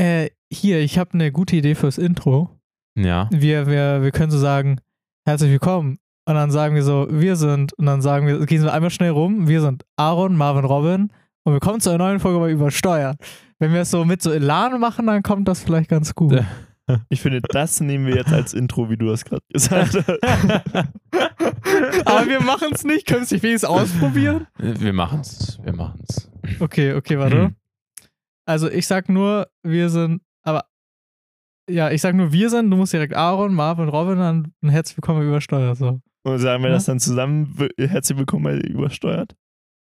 Äh, hier, ich habe eine gute Idee fürs Intro. Ja. Wir, wir, wir können so sagen, herzlich willkommen. Und dann sagen wir so, wir sind, und dann sagen wir, gehen wir einmal schnell rum, wir sind Aaron, Marvin, Robin und wir kommen zu einer neuen Folge bei Übersteuert. Wenn wir es so mit so Elan machen, dann kommt das vielleicht ganz gut. Ich finde, das nehmen wir jetzt als Intro, wie du das gerade gesagt hast. Aber wir machen es nicht. Können wir es wenigstens ausprobieren? Wir machen's. Wir machen's. Okay, okay, warte. Also ich sag nur, wir sind, aber ja, ich sag nur, wir sind, du musst direkt Aaron, Marvin, Robin, dann ein herzlich willkommen bei Übersteuert. So. Und sagen wir Ja. das dann zusammen. Herzlich willkommen bei Übersteuert.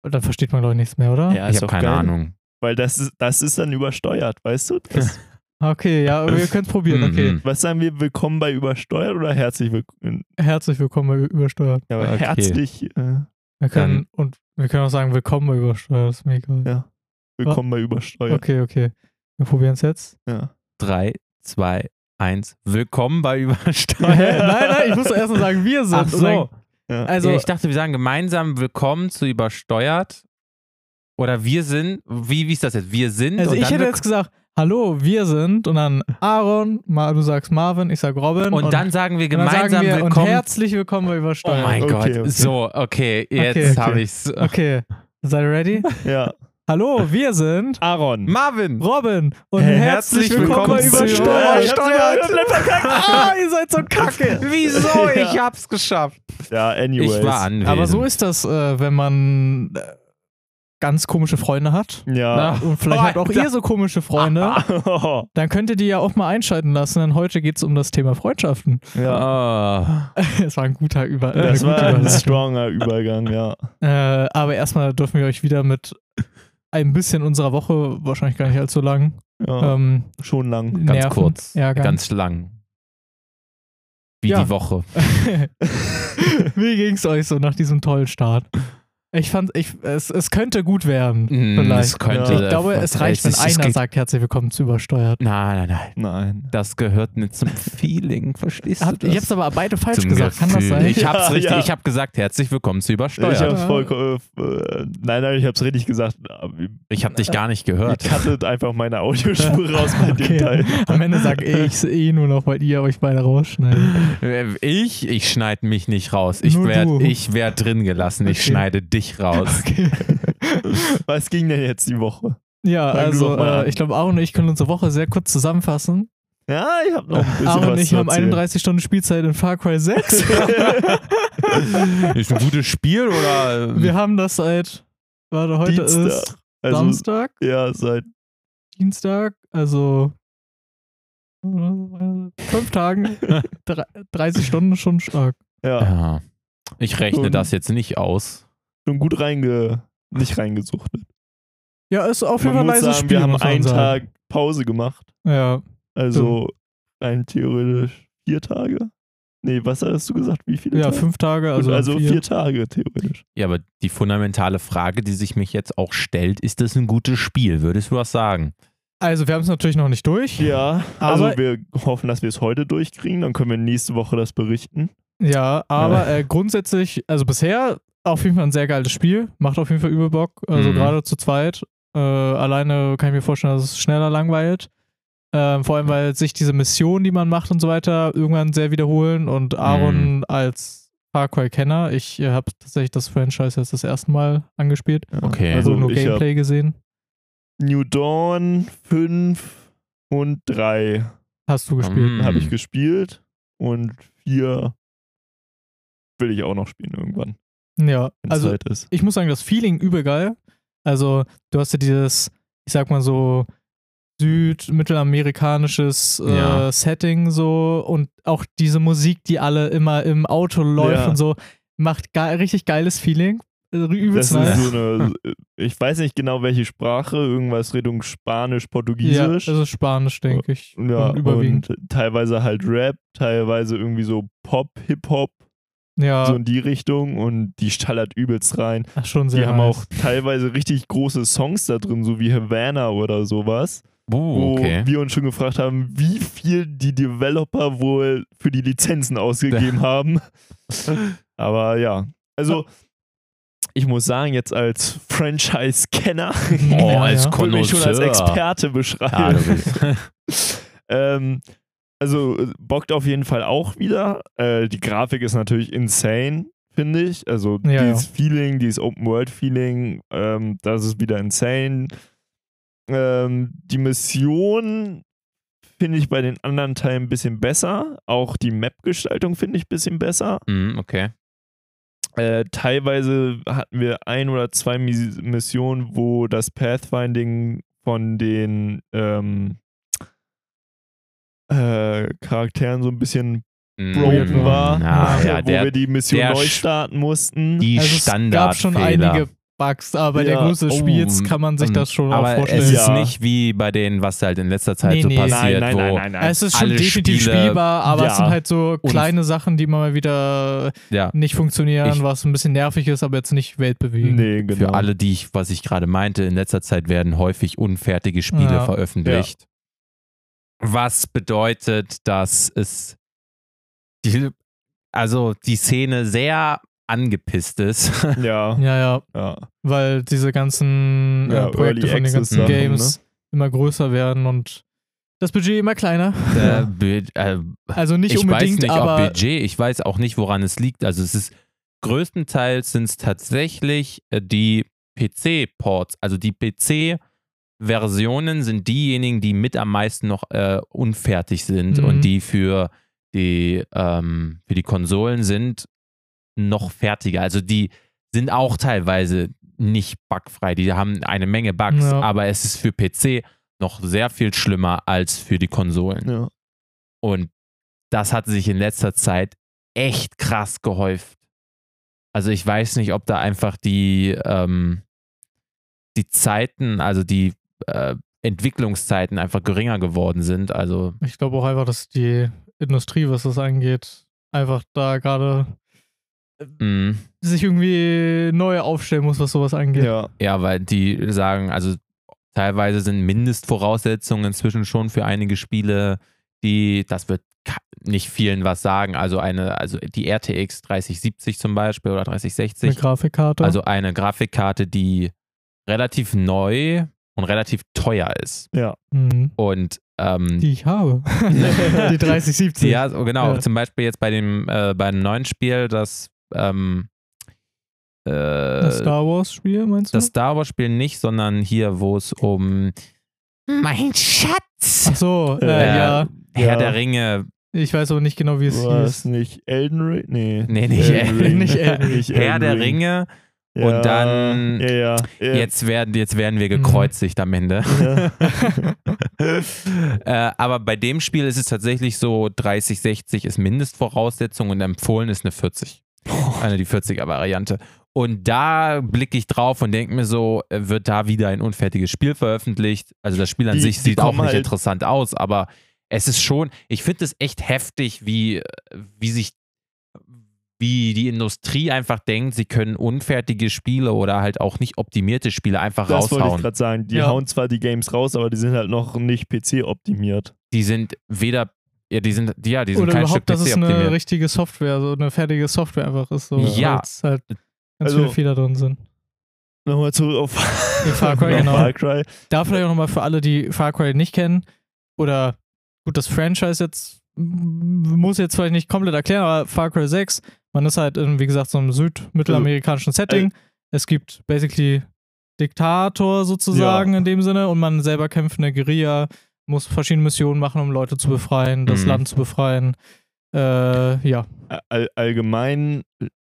Und dann versteht man, glaube ich, nichts mehr, oder? Ja, ich ist habe doch keine geil. Ahnung. Weil das ist, das ist dann übersteuert, weißt du? Das, Okay, ja, wir können es probieren. Okay. Mhm. was sagen wir, willkommen bei Übersteuert oder herzlich willkommen? Herzlich willkommen bei Übersteuert. Ja, aber Okay. herzlich äh, Wir können, und wir können auch sagen, willkommen bei Übersteuert. Das ist mir egal. Ja. Willkommen bei Übersteuert. Okay, okay. Wir probieren es jetzt. Ja. Drei, zwei, eins. Willkommen bei Hä? Übersteuert. nein, nein, ich muss erst mal sagen, wir sind. Ach Und so. dann- Ja. Also, ja, ich dachte, wir sagen gemeinsam Willkommen zu Übersteuert. Oder wir sind. Wie, wie ist das jetzt? Wir sind. also und ich dann hätte jetzt gesagt, hallo, wir sind. Und dann Aaron, du sagst Marvin, ich sag Robin. Und, dann sagen wir und gemeinsam sagen wir und Willkommen. herzlich willkommen bei oh Übersteuert. mein Okay, Gott. okay. So, okay, jetzt Okay, okay. habe ich's. Okay, seid ihr ready? ja. Hallo, wir sind Aaron. Marvin! Robin und herzlich, herzlich willkommen bei willkommen zu Übersteuert. Übersteuert. ah, ihr seid so kacke. Wieso? Ja. Ich hab's geschafft. Ja, anyways. Ich war anwesend. Aber so ist das, äh, wenn man äh, ganz komische Freunde hat. Ja. Und vielleicht habt auch ihr so komische Freunde. Dann könnt ihr die ja auch mal einschalten lassen, denn heute geht es um das Thema Freundschaften. ja. Ah. Es war ein guter Über Das eine war ein stronger Übergang, ja. Äh, aber erstmal dürfen wir euch wieder mit ein bisschen unserer Woche, wahrscheinlich gar nicht allzu lang, ja. ähm, Schon lang. Ganz nerven. kurz. Ja, ganz. Ganz lang. Wie Ja. die Woche. Wie ging's euch so nach diesem tollen Start? Ich fand, ich, es, es könnte gut werden. Mm, vielleicht. Es könnte, Ja. Ich glaube, es reicht, wenn einer sagt, herzlich willkommen zu übersteuert. Nein, nein, nein. Nein. Das gehört nicht zum Feeling, verstehst Habt, du ich das? hab's aber beide falsch Zum gesagt. Kann das Gefühl. sein? Ich hab's Ja, richtig, ja. ich hab gesagt, herzlich willkommen zu Ich Übersteuert. hab's Ja. voll, äh, nein, nein, ich hab's richtig gesagt. Ich hab dich gar nicht Ihr gehört. cuttet einfach meine Audiospur raus bei dem Okay. Teil. Am Ende sag ich eh nur noch, weil ihr euch beide rausschneidet. Äh, Ich, ich schneide mich nicht raus. Ich Nur werd, ich drin gelassen. Ich Okay. schneide dich raus. Okay. Was ging denn jetzt die Woche? Ja, Fang also äh, ich glaube, Aaron und ich können unsere Woche sehr kurz zusammenfassen. Ja, ich hab noch ein bisschen Aaron was und ich haben erzählen. 31 Stunden Spielzeit in Far Cry 6. Ist ein gutes Spiel oder? Wir haben das seit, warte, heute Dienstag. ist Also, Samstag, ja, seit Dienstag, also fünf Tagen, drei- 30 Stunden schon stark. ja, ja. Ich rechne Und- das jetzt nicht aus. Schon gut reinge nicht reingesuchtet. Ja, ist auf jeden Fall ein sagen, Spiel, wir haben einen sagen. Tag Pause gemacht. Ja, Also rein theoretisch vier Tage. Nee, was hattest du gesagt? Wie viele ja, Tage? fünf Tage, also, also vier. vier Tage theoretisch. Ja, aber die fundamentale Frage, die sich mich jetzt auch stellt, ist das ein gutes Spiel? Würdest du was sagen? Also wir haben es natürlich noch nicht durch. Ja, also Aber- wir hoffen, dass wir es heute durchkriegen. Dann können wir nächste Woche das berichten. Ja, aber Äh, grundsätzlich, also bisher auf jeden Fall ein sehr geiles Spiel. Macht auf jeden Fall übel Bock. Also Mhm. gerade zu zweit. Äh, alleine kann ich mir vorstellen, dass es schneller langweilt. Ähm, vor allem, weil sich diese Missionen, die man macht und so weiter, irgendwann sehr wiederholen. Und Aaron als Far Cry-Kenner, ich äh, habe tatsächlich das Franchise jetzt das erste Mal angespielt. Okay. Also nur ich hab Gameplay gesehen. New Dawn 5 und 3 Hast du gespielt. Mhm. habe ich gespielt und 4 will ich auch noch spielen irgendwann, Ja, also ist. ich muss sagen, das Feeling übel geil. Also, du hast ja dieses, ich sag mal so, südmittelamerikanisches äh, Ja. Setting so und auch diese Musik, die alle immer im Auto läuft Ja. und so, macht ge richtig geiles Feeling. Äh, Das Übelst ist nice. so eine, ich weiß nicht genau welche Sprache, irgendwas Richtung Spanisch, ja, Portugiesisch. das ist Spanisch, denke ich. Ja, und überwiegend. und teilweise halt Rap, teilweise irgendwie so Pop, Hip-Hop, ja, so in die Richtung und die stallert übelst rein. ach, schon sehr Die haben nice. auch teilweise richtig große Songs da drin, so wie Havana oder sowas, Uh, wo okay. wir uns schon gefragt haben, wie viel die Developer wohl für die Lizenzen ausgegeben haben. Aber ja, also ich muss sagen, jetzt als Franchise-Kenner Oh, Ja, als ja. mich schon als. Experte Ja, beschreiben. du bist. ähm, also äh, bockt auf jeden Fall auch wieder. Äh, die Grafik ist natürlich insane, finde ich. Also Ja, dieses Feeling, dieses Open-World-Feeling, ähm, das ist wieder insane. Ähm, die Mission finde ich bei den anderen Teilen ein bisschen besser. Auch die Map-Gestaltung finde ich ein bisschen besser. Mhm, okay. Äh, teilweise hatten wir ein oder zwei Mis Missionen, wo das Pathfinding von den ähm, äh, Charakteren so ein bisschen Mhm. broken war, Ja, ja, wo der, wir die Mission neu starten mussten. die Also es gab schon Standardfehler. einige Bugs, aber bei der Ja, Größe des oh, Spiels kann man sich das schon auch Aber vorstellen. es ist Ja. nicht wie bei denen, was halt in letzter Zeit Nee, so nee. passiert, nein, nein, wo nein, nein, nein. es ist schon alle definitiv Spiele- spielbar, aber Ja. es sind halt so Und- kleine Sachen, die immer mal wieder ja, nicht funktionieren, Ich- was ein bisschen nervig ist, aber jetzt nicht weltbewegend. Nee, genau. für alle, die ich, was ich gerade meinte, in letzter Zeit werden häufig unfertige Spiele Ja. veröffentlicht. Was bedeutet, dass es die, also die Szene sehr angepisst ist. Ja, Ja, ja, ja. weil diese ganzen Ja, äh, Projekte Early von den ganzen Sachen, Games immer größer werden und das Budget immer kleiner. äh, äh, Also nicht ich weiß unbedingt, nicht, aber ob Budget, ich weiß auch nicht, woran es liegt. Also es ist größtenteils sind es tatsächlich äh, die PC-Ports, also die PC-Versionen sind diejenigen, die mit am meisten noch äh, unfertig sind Mhm. und die für die, ähm, für die Konsolen sind noch fertiger. Also die sind auch teilweise nicht bugfrei. Die haben eine Menge Bugs, Ja. aber es ist für PC noch sehr viel schlimmer als für die Konsolen. ja. Und das hat sich in letzter Zeit echt krass gehäuft. Also ich weiß nicht, ob da einfach die, ähm, die Zeiten, also die äh, Entwicklungszeiten einfach geringer geworden sind. Also ich glaube auch einfach, dass die Industrie, was das angeht, einfach da gerade mh, sich irgendwie neu aufstellen muss, was sowas angeht. ja. ja, weil die sagen, also teilweise sind Mindestvoraussetzungen inzwischen schon für einige Spiele, die, das wird nicht vielen was sagen. Also eine, also die RTX 3070 zum Beispiel oder 3060. Eine Grafikkarte. Also eine Grafikkarte, die relativ neu und relativ teuer ist. ja. Mhm. Und ähm, Die ich habe. die 3070. ja, genau, Ja. zum Beispiel jetzt bei dem, äh, bei einem neuen Spiel, das ähm, äh, Das Star Wars Spiel, meinst du? das Star Wars Spiel nicht, sondern hier, wo es um mein Schatz, Ach so, äh, Äh, ja. Herr Ja. der Ringe, Ich weiß aber nicht genau, wie es War es hieß. nicht Elden Ring? Nee. Nee, nicht Elden- nicht Elden Ring. Herr der Ringe. Ja, und dann- Ja, ja. ja. Jetzt werden, jetzt werden wir Mhm. gekreuzigt am Ende. Ja. äh, aber bei dem Spiel ist es tatsächlich so, 30, 60 ist Mindestvoraussetzung und empfohlen ist eine 40. Eine die 40er Variante. Und da blicke ich drauf und denke mir so, äh, wird da wieder ein unfertiges Spiel veröffentlicht? Also das Spiel an Die- sich die sieht auch nicht halt- interessant aus, aber es ist schon, ich finde es echt heftig, wie, äh, wie sich wie die Industrie einfach denkt, sie können unfertige Spiele oder halt auch nicht optimierte Spiele einfach Das wollte ich raushauen. gerade sagen. Die Ja. hauen zwar die Games raus, aber die sind halt noch nicht PC-optimiert. Die sind weder, ja, die sind, ja, die sind Oder kein Stück überhaupt, dass es eine optimiert. richtige Software, so eine fertige Software einfach ist. So, Ja. halt ganz Also- viele Fehler drin sind. Nochmal zurück auf Far Cry, genau. Far Cry. Da vielleicht auch nochmal für alle, die Far Cry nicht kennen, oder gut, das Franchise jetzt muss jetzt vielleicht nicht komplett erklären, aber Far Cry 6, man ist halt in, wie gesagt, so einem südmittelamerikanischen Setting. es gibt basically Diktator sozusagen Ja. in dem Sinne und man selber kämpft in der Guerilla, muss verschiedene Missionen machen, um Leute zu befreien, das Mhm. Land zu befreien. Äh, ja. All, allgemein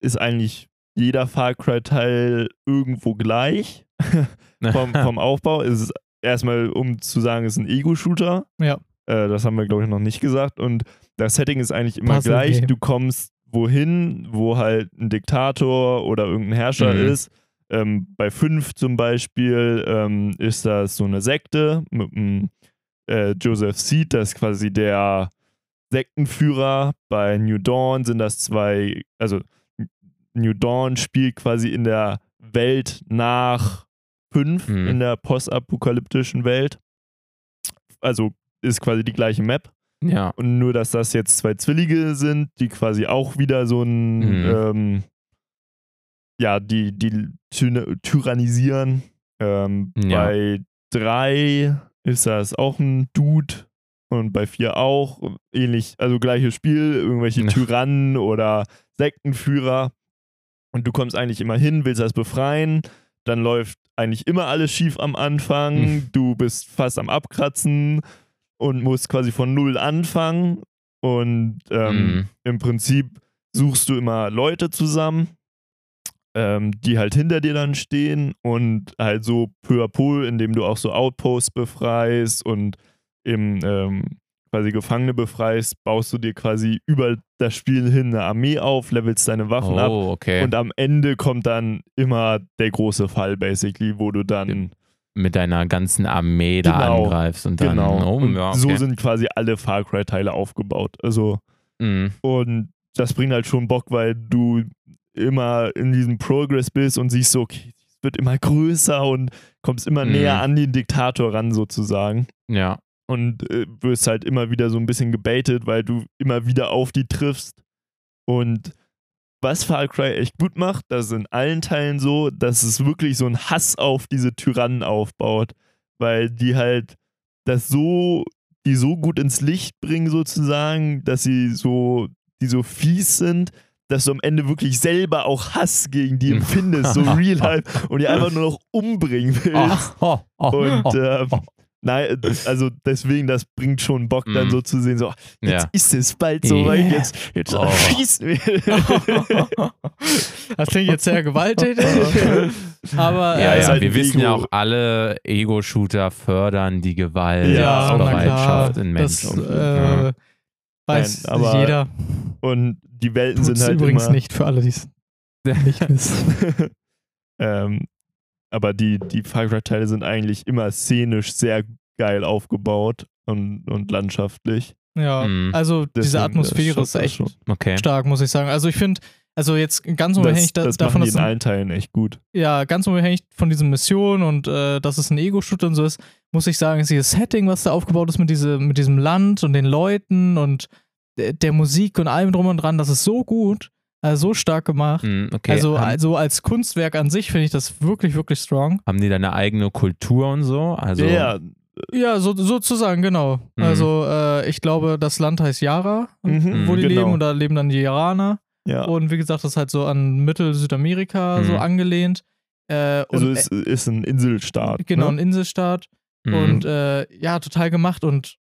ist eigentlich jeder Far Cry-Teil irgendwo gleich. vom, vom Aufbau ist es erstmal, um zu sagen, es ist ein Ego-Shooter. Ja. Äh, das haben wir, glaube ich, noch nicht gesagt. Und das Setting ist eigentlich immer Puzzle gleich. Game. Du kommst wohin, wo halt ein Diktator oder irgendein Herrscher Mhm. ist. Ähm, bei 5 zum Beispiel ähm, ist das so eine Sekte mit dem äh, Joseph Seed, das ist quasi der Sektenführer. Bei New Dawn sind das zwei, also New Dawn spielt quasi in der Welt nach 5, Mhm. in der postapokalyptischen Welt. Also ist quasi die gleiche Map. Ja. Und nur, dass das jetzt zwei Zwillinge sind, die quasi auch wieder so ein, Mhm. ähm, ja, die, die ty tyrannisieren. Ähm, Ja. Bei drei ist das auch ein Dude und bei vier auch. Ähnlich, also gleiches Spiel, irgendwelche. Tyrannen oder Sektenführer. Und du kommst eigentlich immer hin, willst das befreien. Dann läuft eigentlich immer alles schief am Anfang. Hm. Du bist fast am Abkratzen und musst quasi von Null anfangen. Und ähm, Mhm. im Prinzip suchst du immer Leute zusammen, ähm, die halt hinter dir dann stehen und halt so peu à peu, indem du auch so Outposts befreist und eben ähm, quasi Gefangene befreist, baust du dir quasi über das Spiel hin eine Armee auf, levelst deine Waffen ab Oh, okay. und am Ende kommt dann immer der große Fall, basically, wo du dann. Mit deiner ganzen Armee da Genau. angreifst und dann. Genau. Oh, ja, so okay. sind quasi alle Far Cry-Teile aufgebaut. Also, Mhm. und das bringt halt schon Bock, weil du immer in diesem Progress bist und siehst so, okay, es wird immer größer und kommst immer Mhm. näher an den Diktator ran, sozusagen. Ja. Und äh, wirst halt immer wieder so ein bisschen gebaitet, weil du immer wieder auf die triffst. Und was Far Cry echt gut macht, das ist in allen Teilen so, dass es wirklich so einen Hass auf diese Tyrannen aufbaut, weil die halt das so, die so gut ins Licht bringen sozusagen, dass sie so, die so fies sind, dass du am Ende wirklich selber auch Hass gegen die empfindest, so real life, und die einfach nur noch umbringen willst. Und oh. Nein, also deswegen, das bringt schon Bock, dann Mhm. so zu sehen, so, jetzt Ja. ist es bald so weit, Yeah. jetzt, jetzt Oh. schießen wir. Das klingt jetzt sehr gewalttätig. aber Ja, Ja, äh, ja, halt wir wissen ja Ego. auch alle, Ego-Shooter fördern die Gewalt, Ja, die na Bereitschaft klar, in das Menschen. äh, Ja. weiß Nein, aber jeder. Und die Welten Tut's sind halt übrigens immer, nicht für alle, die es nicht wissen. ähm, aber die, die Far Cry-Teile sind eigentlich immer szenisch sehr geil aufgebaut und, und landschaftlich. Ja, Mhm. also diese Deswegen, äh, Atmosphäre ist das echt. Okay. stark, muss ich sagen. Also ich finde, also jetzt ganz unabhängig Das, da, das davon, dass in es allen Teilen echt gut. ja, ganz unabhängig von diesen Missionen und äh, dass es ein Ego-Shooter und so ist, muss ich sagen, ist dieses Setting, was da aufgebaut ist mit, diese, mit diesem Land und den Leuten und der, der Musik und allem drum und dran, das ist so gut, also so stark gemacht. Mhm, okay. Also, haben, also als Kunstwerk an sich finde ich das wirklich, wirklich strong. haben die da eine eigene Kultur und so? Also, ja, Ja, so, sozusagen, genau. Mhm. Also äh, ich glaube, das Land heißt Yara, mhm, wo die genau. leben und da leben dann die Yaraner. ja. Und wie gesagt, das ist halt so an Mittel-Südamerika so Mhm. angelehnt. Äh, Also und, es ist ein Inselstaat. äh, genau, ein ne? Inselstaat. mhm. Und äh, ja, total gemacht und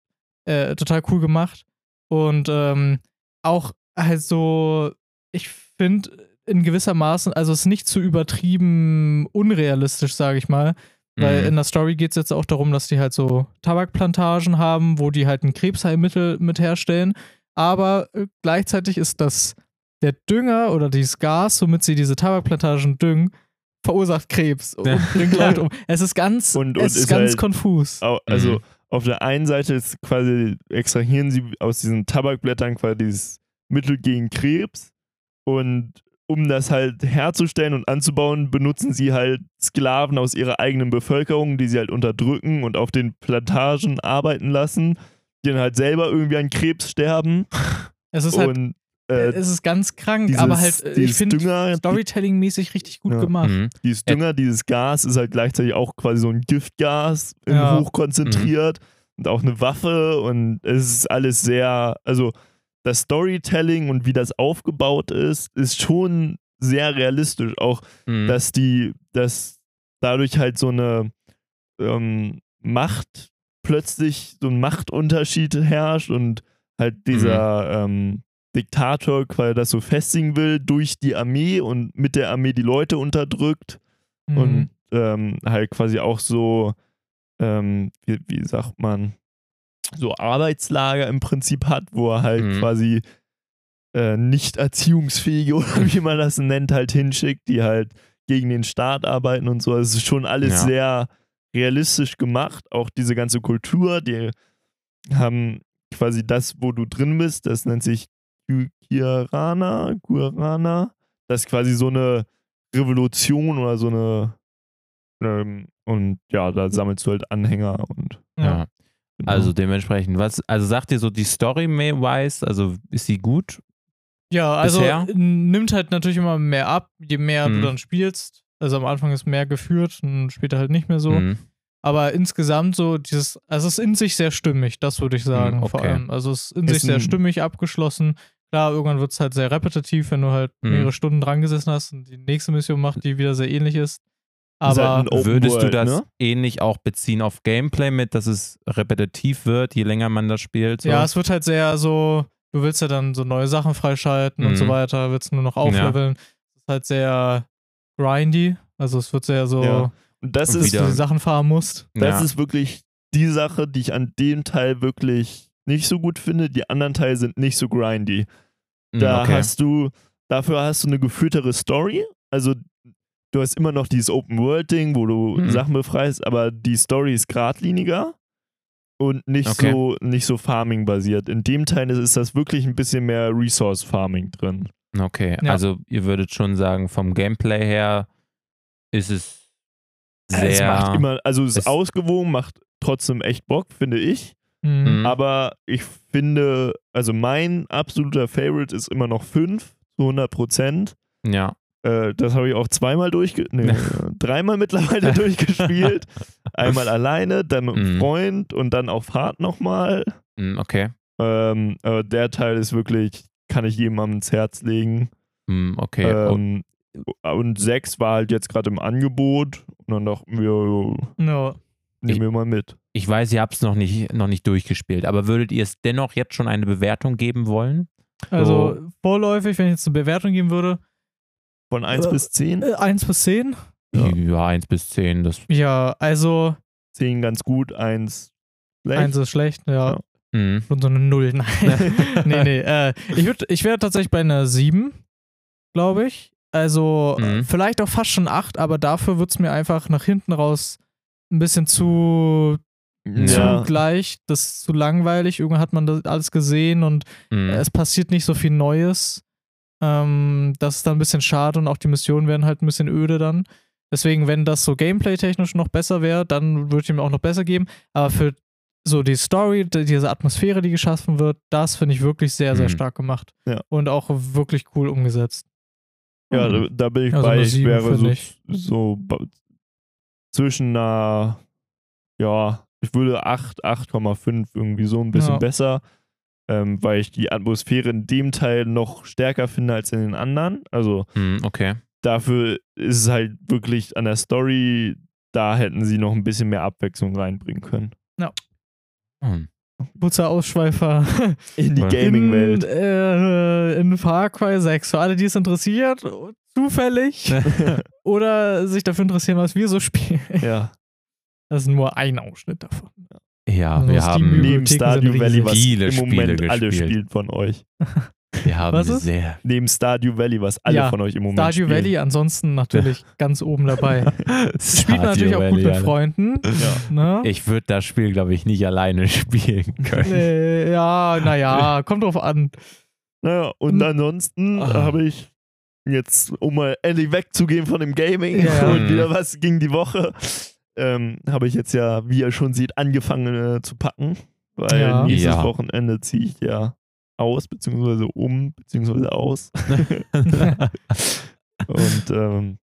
äh, total cool gemacht. Und ähm, auch halt so, ich finde in gewisser Maßen, also es ist nicht zu übertrieben unrealistisch, sage ich mal. Weil Mhm. in der Story geht es jetzt auch darum, dass die halt so Tabakplantagen haben, wo die halt ein Krebsheilmittel mit herstellen. Aber äh, gleichzeitig ist das der Dünger oder dieses Gas, womit sie diese Tabakplantagen düngen, verursacht Krebs und Ja. bringt Leute um. Es ist ganz, Und- und es ist ist ganz halt konfus. Also Mhm. auf der einen Seite ist quasi extrahieren sie aus diesen Tabakblättern quasi dieses Mittel gegen Krebs und um das halt herzustellen und anzubauen, benutzen sie halt Sklaven aus ihrer eigenen Bevölkerung, die sie halt unterdrücken und auf den Plantagen arbeiten lassen, die dann halt selber irgendwie an Krebs sterben Es ist halt, und äh, es ist ganz krank, dieses, aber halt, äh, ich finde Storytelling-mäßig richtig gut Ja. gemacht. Mhm. dieses Dünger, dieses Gas ist halt gleichzeitig auch quasi so ein Giftgas Ja. hochkonzentriert und auch eine Waffe und es ist alles sehr, also das Storytelling und wie das aufgebaut ist, ist schon sehr realistisch. Auch, Mhm. dass die, dass dadurch halt so eine ähm, Macht plötzlich, so ein Machtunterschied herrscht und halt dieser ähm, Diktator quasi das so festigen will durch die Armee und mit der Armee die Leute unterdrückt Mhm. und ähm, halt quasi auch so, ähm, wie, wie sagt man, so Arbeitslager im Prinzip hat, wo er halt Mhm. quasi äh, nicht erziehungsfähige oder wie man das nennt, halt hinschickt, die halt gegen den Staat arbeiten und so. Also Es ist schon alles Ja. sehr realistisch gemacht. Auch diese ganze Kultur, die haben quasi das, wo du drin bist, das nennt sich Gu- Guarana, Guarana. Das ist quasi so eine Revolution oder so eine ähm, und ja, da sammelst du halt Anhänger und ja. Genau. Also dementsprechend, was, also sagt ihr so die Story-wise, also ist sie gut? Ja, also Bisher? nimmt halt natürlich immer mehr ab, je mehr Mhm. du dann spielst. Also am Anfang ist mehr geführt und später halt nicht mehr so. Mhm. Aber insgesamt so dieses, also es ist in sich sehr stimmig, das würde ich sagen, Mhm, vor okay. allem. Also es ist in Ist sich sehr stimmig abgeschlossen. Klar, irgendwann wird es halt sehr repetitiv, wenn du halt Mhm. mehrere Stunden dran gesessen hast und die nächste Mission macht, die wieder sehr ähnlich ist. Halt Aber Würdest du das ne? ähnlich auch beziehen auf Gameplay mit, dass es repetitiv wird, je länger man das spielt? So? ja, es wird halt sehr so, du willst ja dann so neue Sachen freischalten und so Mhm. weiter, willst nur noch aufleveln. Es ist halt sehr grindy. Also es wird sehr so, Ja. Und das Und ist, dass du die Sachen fahren musst. das ja. ist wirklich die Sache, die ich an dem Teil wirklich nicht so gut finde. Die anderen Teile sind nicht so grindy. Mhm, Da okay. hast du, dafür hast du eine geführtere Story. Also du hast immer noch dieses Open World Ding, wo du Mhm. Sachen befreist, aber die Story ist geradliniger und nicht Okay. so nicht so Farming basiert. In dem Teil ist, ist das wirklich ein bisschen mehr Resource Farming drin. Okay, Ja. also ihr würdet schon sagen, vom Gameplay her ist es sehr. es macht immer, also es ist ausgewogen, macht trotzdem echt Bock, finde ich. Mhm. Aber ich finde, also mein absoluter Favorite ist immer noch 5 zu 100 Prozent. ja. Äh, das habe ich auch zweimal durchge... Nee, dreimal mittlerweile durchgespielt. Einmal alleine, dann mit einem Mhm. Freund und dann auf Hard nochmal. Mhm, Okay. Ähm, aber der Teil ist wirklich, kann ich jedem ans Herz legen. Mhm, Okay. Oh, Ähm, und 6 war halt jetzt gerade im Angebot. Und dann dachten wir, jo, Ja. nehmen wir mal mit. ich weiß, ihr habt es noch nicht, noch nicht durchgespielt, aber würdet ihr es dennoch jetzt schon eine Bewertung geben wollen? Also vorläufig, wenn ich jetzt eine Bewertung geben würde, Von 1 Äh, bis 10. äh, 1 bis 10. Ja. Ja, 1 bis 10. Das, Ja, also 10 ganz gut, 1 schlecht. 1 ist schlecht, ja. Ja. Mhm. Und so eine Null, nein. nee, nee. Äh, ich würd, ich wäre tatsächlich bei einer 7, glaube ich. Also äh, Mhm. vielleicht auch fast schon 8, aber dafür wird es mir einfach nach hinten raus ein bisschen zu, Ja. zu gleich. Das ist zu langweilig. Irgendwann hat man das alles gesehen und Mhm. es passiert nicht so viel Neues. Ähm, das ist dann ein bisschen schade und auch die Missionen werden halt ein bisschen öde dann. Deswegen, wenn das so gameplay-technisch noch besser wäre, dann würde ich mir auch noch besser geben. Aber für so die Story, die- diese Atmosphäre, die geschaffen wird, das finde ich wirklich sehr, sehr Mhm. stark gemacht. Ja. Und auch wirklich cool umgesetzt. Ja, Mhm. da, bin ich Also bei. eine Ich sieben, wäre so, ich. so zwischen einer, ja, ich würde 8, 8,5 irgendwie so ein bisschen Ja. besser, ähm, weil ich die Atmosphäre in dem Teil noch stärker finde als in den anderen. Also Mhm, Okay. dafür ist es halt wirklich an der Story, da hätten sie noch ein bisschen mehr Abwechslung reinbringen können. Mhm. Kurzer Ausschweifer. In die Ja. Gaming-Welt. In, äh, in Far Cry 6. Für alle, die es interessiert, zufällig oder sich dafür interessieren, was wir so spielen. ja. Das ist nur ein Ausschnitt davon. Ja, Also wir haben, Neben Stardew Valley, was Viele im Spiele Moment alle gespielt. spielt von euch. wir haben Was ist? sehr. Neben Stardew Valley, was alle Ja, von euch im Moment Stardew spielen. Valley ansonsten natürlich ganz oben dabei. Spielt man natürlich auch gut mit Freunden. Ja. Ne? Ich würde das Spiel, glaube ich, nicht alleine spielen können. Nee, ja, naja, kommt drauf an. Naja, und Hm. ansonsten Ah. habe ich jetzt, um mal endlich wegzugehen von dem Gaming Ja. und wieder was ging die Woche, ähm, habe ich jetzt ja, wie ihr schon seht, angefangen äh, zu packen. Weil Ja. nächstes Ja. Wochenende ziehe ich ja aus, beziehungsweise um, beziehungsweise aus. und ähm,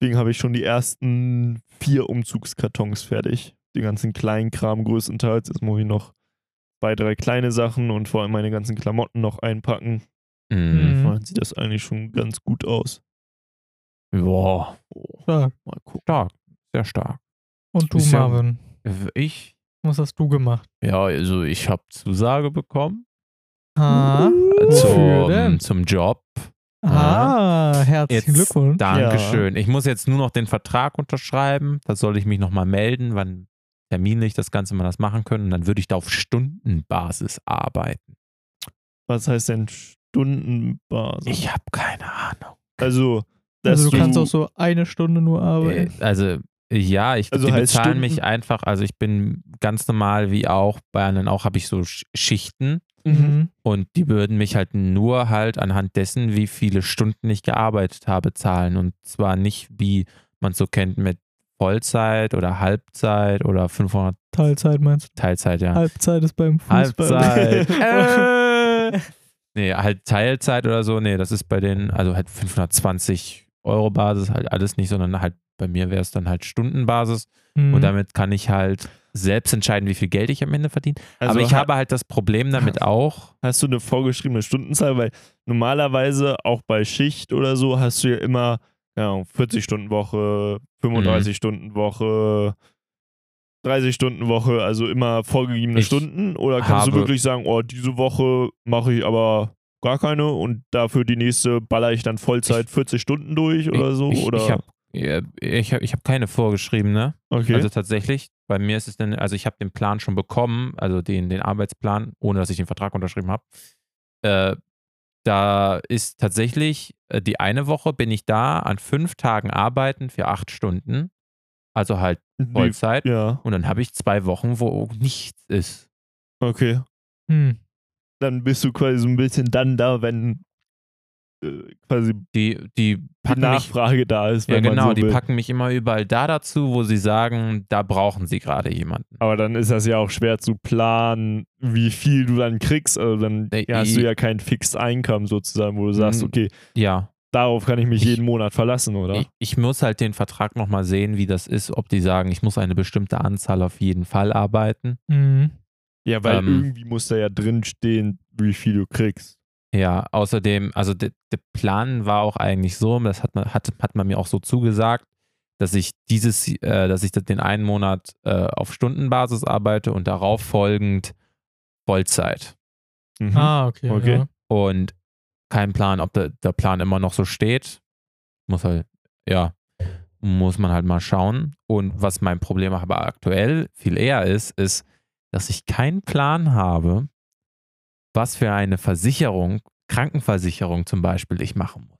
deswegen habe ich schon die ersten vier Umzugskartons fertig. Die ganzen kleinen Kram größtenteils. Jetzt muss ich noch zwei, drei kleine Sachen und vor allem meine ganzen Klamotten noch einpacken. Mhm. Mhm. Dann sieht das eigentlich schon ganz gut aus. Boah, Stark. Mal gucken. stark. Sehr stark. Und du, ja- Marvin, Ich, was hast du gemacht? ja, also ich habe Zusage bekommen Ah, wofür zum, denn? zum Job. Ah, herzlichen Jetzt, Glückwunsch. Dankeschön. Ich muss jetzt nur noch den Vertrag unterschreiben. Da soll ich mich nochmal melden, wann terminlich das Ganze mal das machen können. Und dann würde ich da auf Stundenbasis arbeiten. Was heißt denn Stundenbasis? Ich habe keine Ahnung. also, Also du kannst auch so eine Stunde nur Äh, arbeiten. Also, ja, ich, Also die heißt bezahlen Stunden- mich einfach. Also, ich bin ganz normal wie auch bei anderen auch, habe ich so Sch- Schichten. Mhm. Und die würden mich halt nur halt anhand dessen, wie viele Stunden ich gearbeitet habe, zahlen. Und zwar nicht, wie man es so kennt mit Vollzeit oder Halbzeit oder 500 Teilzeit meinst du? Teilzeit, ja. Halbzeit ist beim Fußball. Halbzeit. äh, Nee, halt Teilzeit oder so, nee, das ist bei denen, also halt 520 Euro Basis, halt alles nicht, sondern halt bei mir wäre es dann halt Stundenbasis Mhm. und damit kann ich halt selbst entscheiden, wie viel Geld ich am Ende verdiene. Also Aber ich ha- habe halt das Problem damit auch, Hast du eine vorgeschriebene Stundenzahl? Weil normalerweise auch bei Schicht oder so hast du ja immer ja, 40 Stunden Woche, 35 Mhm. Stunden Woche, 30 Stunden Woche, also immer vorgegebene Ich Stunden. Oder kannst du wirklich sagen, oh, diese Woche mache ich aber gar keine und dafür die nächste baller ich dann Vollzeit 40 Stunden durch oder so? ich, oder? ich habe ich hab, ich hab keine vorgeschriebene. okay. Also tatsächlich, bei mir ist es dann, also ich habe den Plan schon bekommen, also den, den Arbeitsplan, ohne dass ich den Vertrag unterschrieben habe. Äh, da ist tatsächlich äh, die eine Woche bin ich da an fünf Tagen arbeiten für acht Stunden. Also halt Vollzeit. ja, Und dann habe ich zwei Wochen, wo nichts ist. okay. Hm. Dann bist du quasi so ein bisschen dann da, wenn äh, quasi Die, die die packen mich, Nachfrage da ist. ja genau, man so die will. packen mich immer überall da dazu, wo sie sagen, da brauchen sie gerade jemanden. Aber dann ist das ja auch schwer zu planen, wie viel du dann kriegst. Also dann Äh, hast du ja kein Fixed Einkommen sozusagen, wo du sagst, okay, Ja, darauf kann ich mich Ich- jeden Monat verlassen, oder? Ich, ich muss halt den Vertrag nochmal sehen, wie das ist, ob die sagen, ich muss eine bestimmte Anzahl auf jeden Fall arbeiten. Mhm. Ja, weil ähm, irgendwie muss da ja drin stehen, wie viel du kriegst. Ja, außerdem, also der, der Plan war auch eigentlich so, das hat man, hat, hat man mir auch so zugesagt, dass ich dieses, äh, dass ich den einen Monat äh, auf Stundenbasis arbeite und darauf folgend Vollzeit. Mhm. Ah, okay. Okay. Ja. Und kein Plan, ob der, der Plan immer noch so steht. Muss halt, ja, muss man halt mal schauen. Und was mein Problem aber aktuell viel eher ist, ist, dass ich keinen Plan habe, was für eine Versicherung, Krankenversicherung zum Beispiel, ich machen muss.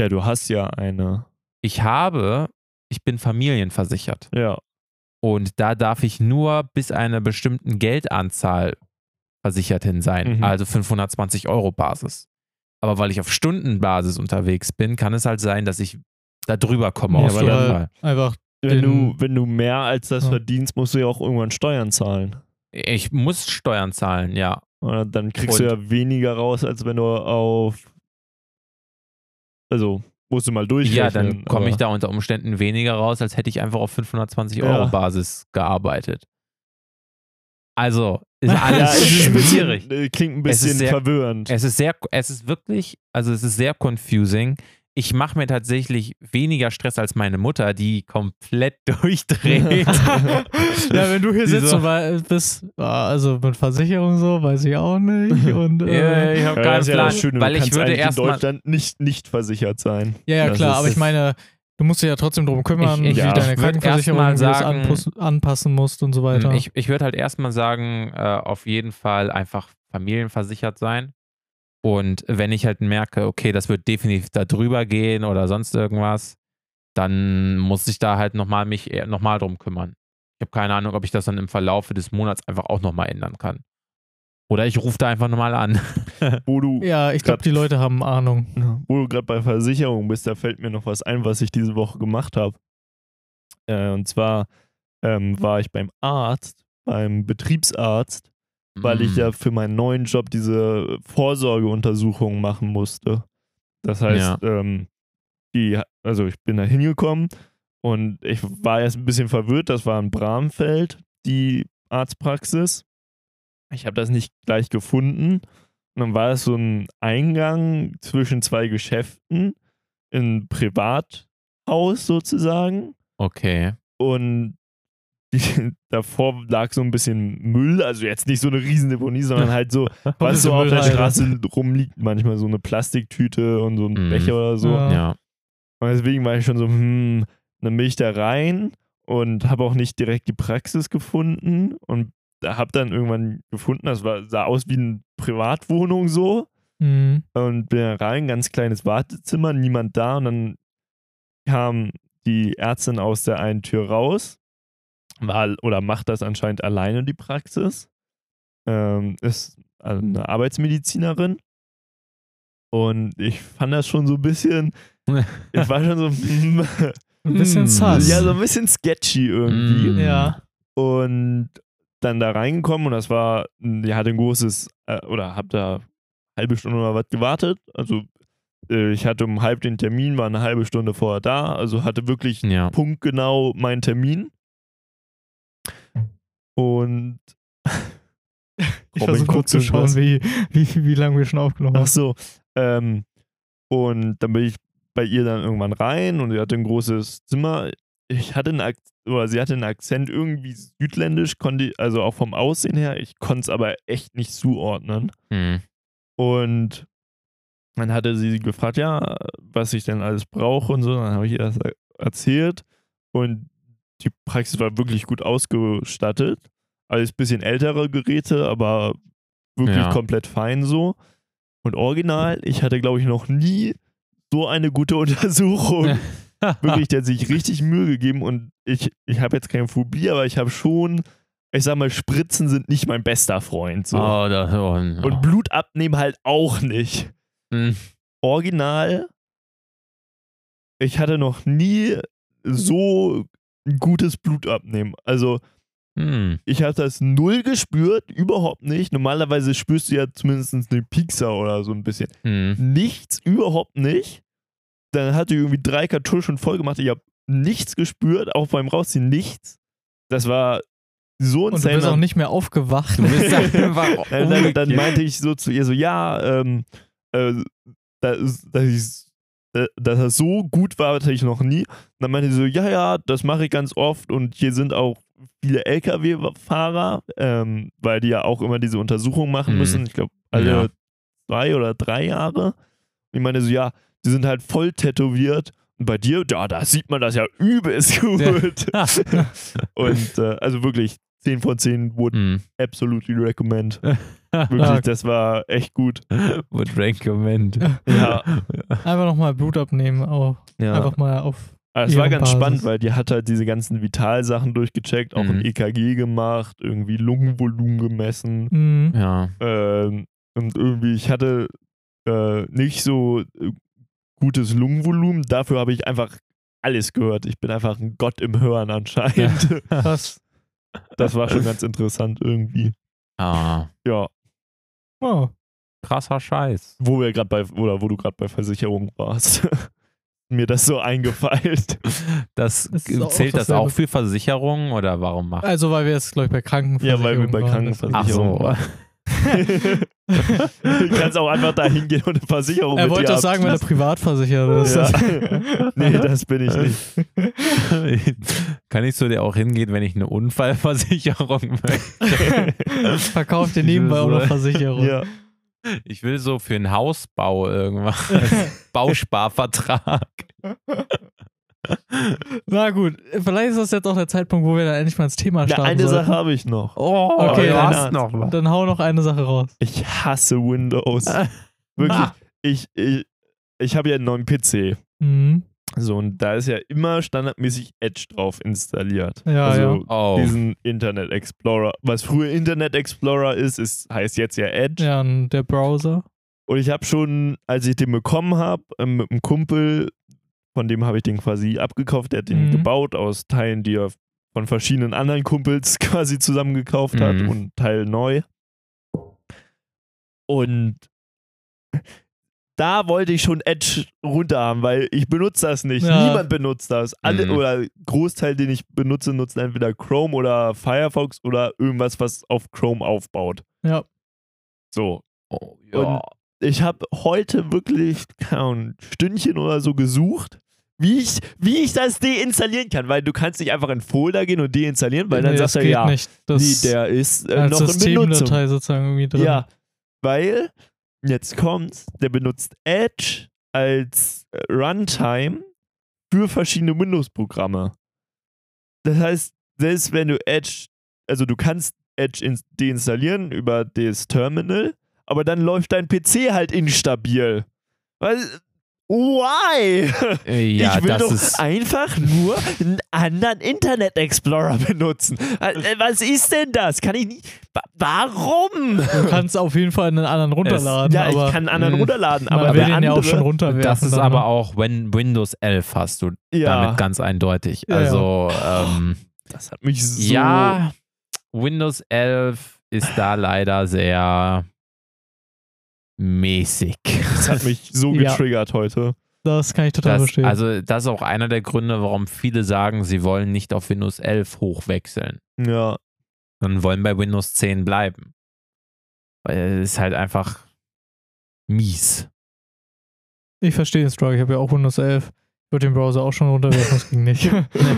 Ja, du hast ja eine. Ich habe, ich bin familienversichert. Ja. Und da darf ich nur bis einer bestimmten Geldanzahl versichert hin sein, Mhm. also 520 Euro Basis. Aber weil ich auf Stundenbasis unterwegs bin, kann es halt sein, dass ich da drüber komme Ja, auf aber jeden dann- Fall. Einfach, Wenn du, wenn du mehr als das Ja. verdienst, musst du ja auch irgendwann Steuern zahlen. Ich muss Steuern zahlen, ja. Oder dann kriegst du Und- ja weniger raus, als wenn du auf. Also, musst du mal durchrechnen. Ja, dann komme ich da unter Umständen weniger raus, als hätte ich einfach auf 520 Ja. Euro Basis gearbeitet. Also, ist Ja, alles es ist ein schwierig. bisschen, klingt ein Es ist bisschen sehr- verwirrend. Es ist sehr, es ist wirklich, also es ist sehr confusing. Ich mache mir tatsächlich weniger Stress als meine Mutter, die komplett durchdreht. ja, wenn du hier Die sitzt so- und bist, ah, also mit Versicherung so, weiß ich auch nicht. Und, Ja, äh, ich habe Ja, keinen ja Plan, das Schöne, du weil ich würde eigentlich in erstmal Deutschland nicht, nicht versichert sein. ja, ja, Das klar, aber ich meine, du musst dich ja trotzdem drum kümmern, Ich- ich- wie ja, deine Krankenversicherung erst sagen- anpus- anpassen musst und so weiter. Ich, ich würde halt erstmal sagen, äh, auf jeden Fall einfach familienversichert sein. Und wenn ich halt merke, okay, das wird definitiv da drüber gehen oder sonst irgendwas, dann muss ich da halt nochmal mich nochmal drum kümmern. Ich habe keine Ahnung, ob ich das dann im Verlaufe des Monats einfach auch nochmal ändern kann. Oder ich rufe da einfach nochmal an. Wo du ja, ich glaube, die Leute haben Ahnung. wo du gerade bei Versicherung bist, da fällt mir noch was ein, was ich diese Woche gemacht habe. Äh, und zwar ähm, war ich beim Arzt, beim Betriebsarzt, weil ich Mm. ja für meinen neuen Job diese Vorsorgeuntersuchung machen musste. Das heißt, ähm, die, also ich bin da hingekommen und ich war erst ein bisschen verwirrt, das war in Bramfeld, die Arztpraxis. Ich habe das nicht gleich gefunden. Und dann war es so ein Eingang zwischen zwei Geschäften, ein Privathaus sozusagen. Okay. Und die, davor lag so ein bisschen Müll, also jetzt nicht so eine Riesendeponie, sondern halt so, was so auf der. Straße rumliegt, manchmal so eine Plastiktüte und so ein Mhm. Becher oder so. Ja. Und deswegen war ich schon so, hm, dann bin ich da rein und habe auch nicht direkt die Praxis gefunden und habe dann irgendwann gefunden, das war, sah aus wie eine Privatwohnung so Mhm. und bin da rein, ganz kleines Wartezimmer, niemand da und dann kam die Ärztin aus der einen Tür raus war, oder macht das anscheinend alleine die Praxis. Ähm, ist eine Arbeitsmedizinerin und ich fand das schon so ein bisschen, ich war schon so, hm, Ein bisschen Mm. sass. ja, so ein bisschen sketchy irgendwie. Mm. Ja. Und dann da reingekommen und das war, die hatte ein großes, äh, oder hab da halbe Stunde oder was gewartet. Also äh, ich hatte um halb den Termin, war eine halbe Stunde vorher da, also hatte wirklich Ja. punktgenau meinen Termin. Und Ich versuche kurz zu schauen, wie, wie, wie lange wir schon aufgenommen Ach haben. so. Ähm, und dann bin ich bei ihr dann irgendwann rein und sie hatte ein großes Zimmer. Ich hatte einen Akzent, oder sie hatte einen Akzent irgendwie südländisch, konnte also auch vom Aussehen her, ich konnte es aber echt nicht zuordnen. Hm. Und dann hatte sie gefragt, ja, was ich denn alles brauche und so. Dann habe ich ihr das er- erzählt und die Praxis war wirklich gut ausgestattet. Alles bisschen ältere Geräte, aber wirklich Ja. komplett fein so. Und original, ich hatte, glaube ich, noch nie so eine gute Untersuchung. wirklich, der hat sich richtig Mühe gegeben und ich, ich habe jetzt keine Phobie, aber ich habe schon, ich sag mal, Spritzen sind nicht mein bester Freund. So. Oh, das, oh, Und Blut abnehmen halt auch nicht. Hm. Original, ich hatte noch nie so gutes Blut abnehmen. Also, Hm. ich habe das null gespürt, überhaupt nicht. Normalerweise spürst du ja zumindest eine Piekser oder so ein bisschen. Hm. Nichts, überhaupt nicht. Dann hatte ich irgendwie drei Kartuschen voll gemacht. Ich habe nichts gespürt, auch beim Rausziehen nichts. Das war so Und du bist auch nicht mehr aufgewacht. Du bist einfach dann, dann meinte ich so zu ihr so, ja, ähm, äh, dass, dass, ich, dass das so gut war, hatte ich noch nie. Und dann meinte sie so, ja, ja, das mache ich ganz oft und hier sind auch viele LKW-Fahrer, ähm, weil die ja auch immer diese Untersuchungen machen Mhm. müssen. Ich glaube, alle Ja. zwei oder drei Jahre. Ich meine so, ja, die sind halt voll tätowiert. Und bei dir, ja, da sieht man das ja übelst gut. und äh, also wirklich 10 von 10 would Hm. absolutely recommend. Ja. Wirklich, das war echt gut. Would recommend. Ja. Einfach nochmal Blut abnehmen, auch. Ja. Einfach mal auf. Aber es war ganz Basis. spannend, weil die hat halt diese ganzen Vitalsachen durchgecheckt, auch ein Mhm. EKG gemacht, irgendwie Lungenvolumen gemessen. Mhm. Ja. Ähm, und irgendwie, ich hatte äh, nicht so äh, gutes Lungenvolumen, dafür habe ich einfach alles gehört. Ich bin einfach ein Gott im Hören anscheinend. Krass. Das war schon ganz interessant irgendwie. Ah, Ja, Oh. krasser Scheiß. wo wir gerade bei, oder wo du gerade bei Versicherung warst. Mir das so eingefeilt. Das, Das zählt das auch für Versicherungen oder warum macht Also, weil wir jetzt, glaube ich, bei Ja, Krankenversicherung weil wir bei waren. Krankenversicherung Ach so. Du kannst auch einfach da hingehen und eine Versicherung Er mit wollte dir das sagen, wenn er abschließen. privatversichert ist. Ja. nee, das bin ich nicht. Kann ich zu dir auch hingehen, wenn ich eine Unfallversicherung möchte? Verkauft dir nebenbei auch noch Versicherung. Ja. Ich will so für einen Hausbau irgendwas. Bausparvertrag. Na gut, vielleicht ist das jetzt auch der Zeitpunkt, wo wir dann endlich mal ins Thema Na, starten eine sollten. Sache habe ich noch. Oh, Okay, du dann- hast noch was. Dann hau noch eine Sache raus. Ich hasse Windows. Wirklich. Ah. Ich, ich, ich habe ja einen neuen PC. Mhm. So, und da ist ja immer standardmäßig Edge drauf installiert. Ja, also ja. Oh. diesen Internet Explorer. Was früher Internet Explorer ist, ist heißt jetzt ja Edge. Ja, und der Browser. Und ich habe schon, als ich den bekommen habe, ähm, mit einem Kumpel, von dem habe ich den quasi abgekauft, der hat den Mhm. gebaut aus Teilen, die er von verschiedenen anderen Kumpels quasi zusammengekauft hat Mhm. und Teil neu. Und da wollte ich schon Edge runter haben, weil ich benutze das nicht. Ja. Niemand benutzt das. Alle Mhm. oder Großteil, den ich benutze, nutzt entweder Chrome oder Firefox oder irgendwas, was auf Chrome aufbaut. Ja. So, Oh, Und ich habe heute wirklich ein Stündchen oder so gesucht, wie ich, wie ich das deinstallieren kann, weil du kannst nicht einfach in Folder gehen und deinstallieren, weil dann Nee, sagst das du ja, nicht. Das nee, der ist äh, als noch in Benutzung. Systemdatei sozusagen irgendwie drin. Ja, weil jetzt kommt's, der benutzt Edge als äh, Runtime für verschiedene Windows-Programme. Das heißt, selbst wenn du Edge, also du kannst Edge ins- deinstallieren über das Terminal, aber dann läuft dein PC halt instabil. Was? Why? Ja, ich will das doch ist. einfach nur einen anderen Internet Explorer benutzen. Äh, Was ist denn das? Kann ich nicht. Wa- Warum? Du kannst auf jeden Fall einen anderen runterladen. ja, aber ich kann einen anderen mh, runterladen, man aber will der den andere, ja auch schon runterwerfen. Das ist aber ne? auch, wenn Windows 11 hast du ja, damit ganz eindeutig. Ja, also, ähm, das hat mich so. ja, Windows 11 ist da leider sehr mäßig. Das hat mich so Ja. getriggert heute. Das kann ich total Das, verstehen. also, das ist auch einer der Gründe, warum viele sagen, sie wollen nicht auf Windows 11 hochwechseln, Ja. sondern wollen bei Windows 10 bleiben. Weil es ist halt einfach mies. ich verstehe den Struggle. Ich habe ja auch Windows 11. Ich würde den Browser auch schon runterwerfen, das ging nicht.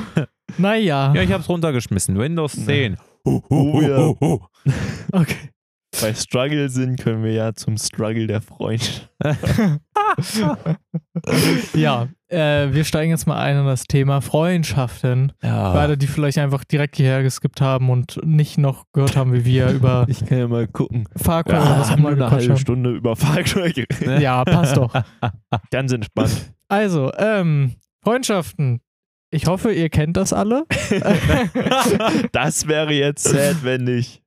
naja. Ja, ich hab's runtergeschmissen. Windows 10. Oh ja. Okay. Bei Struggle sind können wir ja zum Struggle der Freundschaft. ja, äh, wir steigen jetzt mal ein in das Thema Freundschaften. Ja. Beide, die vielleicht einfach direkt hierher geskippt haben und nicht noch gehört haben, wie wir über Ich kann ja mal gucken. Far Cry Ja, oder was auch haben immer eine halbe haben. Stunde über Far Cry geredet. Ja, passt doch. Ganz entspannt. Also, ähm, Freundschaften. Ich hoffe, ihr kennt das alle. das wäre jetzt sad, wenn nicht.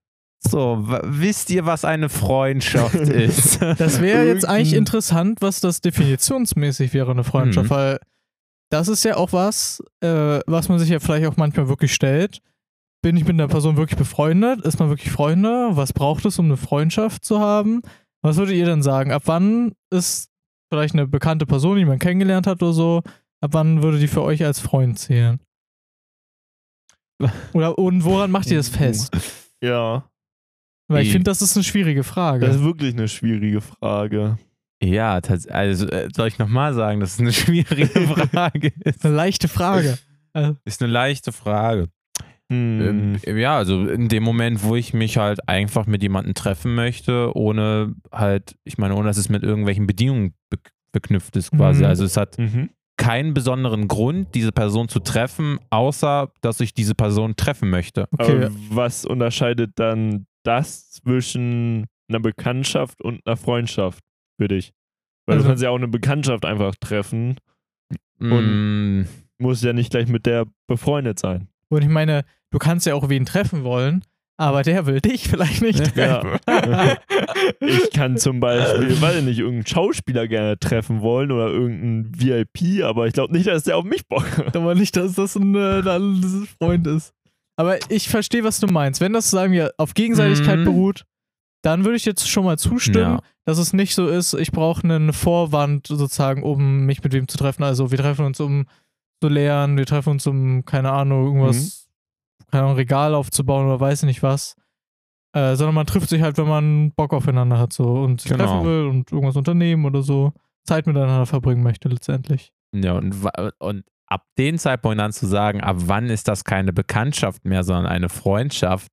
So, wisst ihr, was eine Freundschaft ist? Das wäre jetzt eigentlich interessant, was das definitionsmäßig wäre, eine Freundschaft, Mhm. weil das ist ja auch was, äh, was man sich ja vielleicht auch manchmal wirklich stellt. Bin ich mit einer Person wirklich befreundet? Ist man wirklich Freunde? Was braucht es, um eine Freundschaft zu haben? Was würdet ihr denn sagen? Ab wann ist vielleicht eine bekannte Person, die man kennengelernt hat oder so, ab wann würde die für euch als Freund zählen? Oder und woran macht ihr das fest? Ja, Weil ich finde, das ist eine schwierige Frage. das ist wirklich eine schwierige Frage. ja, also äh, soll ich nochmal sagen, dass es eine schwierige Frage ist? eine leichte Frage. Ist eine leichte Frage. Hm. Ähm, ja, also in dem Moment, wo ich mich halt einfach mit jemandem treffen möchte, ohne halt, ich meine, ohne dass es mit irgendwelchen Bedingungen be beknüpft ist quasi. Mhm. Also es hat Mhm. keinen besonderen Grund, diese Person zu treffen, außer dass ich diese Person treffen möchte. Okay. Aber was unterscheidet dann das zwischen einer Bekanntschaft und einer Freundschaft für dich? Weil Also- du kannst ja auch eine Bekanntschaft einfach treffen, Mm, muss ja nicht gleich mit der befreundet sein. Und ich meine, du kannst ja auch wen treffen wollen, aber der will dich vielleicht nicht Ja. treffen. Ich kann zum Beispiel, weiß ich nicht, irgendeinen Schauspieler gerne treffen wollen oder irgendeinen VIP, aber ich glaube nicht, dass der auf mich Bock hat. aber nicht, dass das ein, äh, ein Freund ist. Aber ich verstehe, was du meinst. Wenn das, sagen wir, auf Gegenseitigkeit Mhm. beruht, dann würde ich jetzt schon mal zustimmen, Ja. dass es nicht so ist, ich brauche einen Vorwand sozusagen, um mich mit wem zu treffen. Also wir treffen uns, um zu lernen, wir treffen uns, um, keine Ahnung, irgendwas, keine Ahnung, Regal aufzubauen oder weiß nicht was. Äh, sondern man trifft sich halt, wenn man Bock aufeinander hat so und sich Genau. treffen will und irgendwas unternehmen oder so. Zeit miteinander verbringen möchte letztendlich. Ja, und, und ab dem Zeitpunkt dann zu sagen, ab wann ist das keine Bekanntschaft mehr, sondern eine Freundschaft,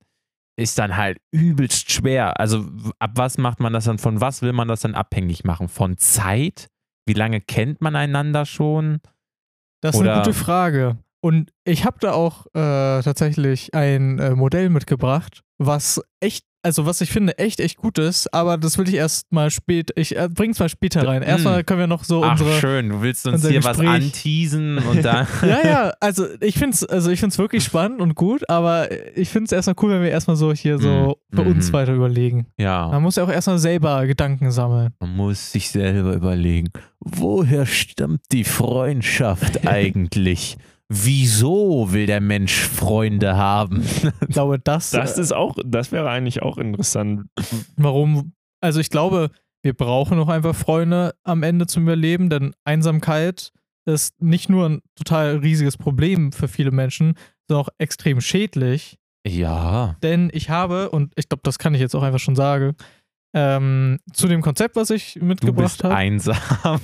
ist dann halt übelst schwer. Also ab was macht man das dann, von was will man das dann abhängig machen? Von Zeit? Wie lange kennt man einander schon? Das ist eine Oder- gute Frage. Und ich habe da auch äh, tatsächlich ein äh, Modell mitgebracht, was echt, also was ich finde echt, echt gut ist, aber das will ich erst mal spät, ich äh, bring's mal später rein. Erstmal können wir noch so Ach, unsere. schön, du willst uns hier was Gespräch- anteasen und dann. Ja, ja, also ich find's, also ich find's wirklich spannend und gut, aber ich find's erstmal cool, wenn wir erstmal so hier so Mhm. für uns Mhm. weiter überlegen. ja. Man muss ja auch erstmal selber Gedanken sammeln. Man muss sich selber überlegen, woher stammt die Freundschaft eigentlich? Wieso will der Mensch Freunde haben? Ich glaube, das, Das ist auch, das wäre eigentlich auch interessant. Warum? Also ich glaube, wir brauchen auch einfach Freunde am Ende zum Überleben, denn Einsamkeit ist nicht nur ein total riesiges Problem für viele Menschen, sondern auch extrem schädlich. Ja. Denn ich habe, und ich glaube, das kann ich jetzt auch einfach schon sagen, ähm, zu dem Konzept, was ich Du mitgebracht bist habe. einsam.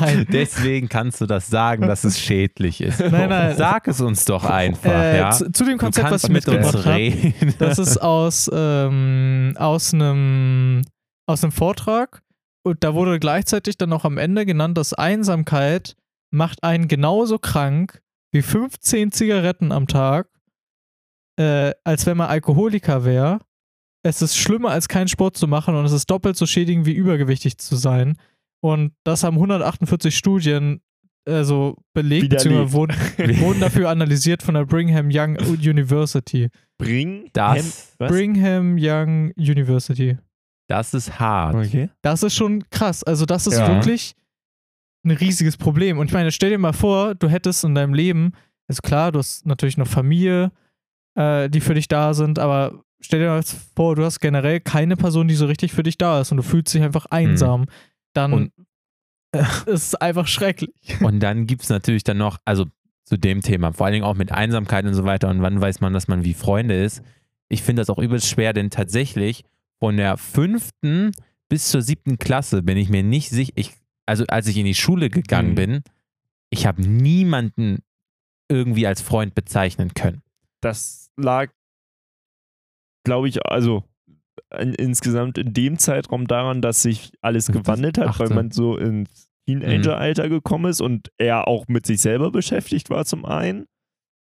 Nein. Deswegen kannst du das sagen, dass es schädlich ist. Nein, nein. Sag es uns doch einfach, Äh, ja. zu, zu dem Du Konzept, was ich mit mitgebracht habe. Das ist aus, ähm, aus einem aus einem Vortrag und da wurde gleichzeitig dann auch am Ende genannt, dass Einsamkeit macht einen genauso krank wie 15 Zigaretten am Tag, äh, als wenn man Alkoholiker wäre. Es ist schlimmer, als keinen Sport zu machen und es ist doppelt so schädigend wie übergewichtig zu sein. Und das haben 148 Studien also belegt, beziehungsweise wurden, wurden dafür analysiert von der Brigham Young University. Bring Das- was? Brigham Young University. Das ist hart. Okay. Das ist schon krass. Also, das ist Ja. wirklich ein riesiges Problem. Und ich meine, stell dir mal vor, du hättest in deinem Leben, also klar, du hast natürlich noch Familie, äh, die für dich da sind, aber stell dir mal vor, du hast generell keine Person, die so richtig für dich da ist und du fühlst dich einfach einsam. Dann Und- ist es einfach schrecklich. Und dann gibt es natürlich dann noch, also zu dem Thema, vor allen Dingen auch mit Einsamkeit und so weiter und wann weiß man, dass man wie Freunde ist. Ich finde das auch übelst schwer, denn tatsächlich von der fünften bis zur siebten Klasse bin ich mir nicht sicher, ich, also als ich in die Schule gegangen Mhm. bin, ich habe niemanden irgendwie als Freund bezeichnen können. Das lag, glaube ich, also in, insgesamt in dem Zeitraum daran, dass sich alles gewandelt hat, weil man so ins Teenager-Alter gekommen ist und er auch mit sich selber beschäftigt war zum einen.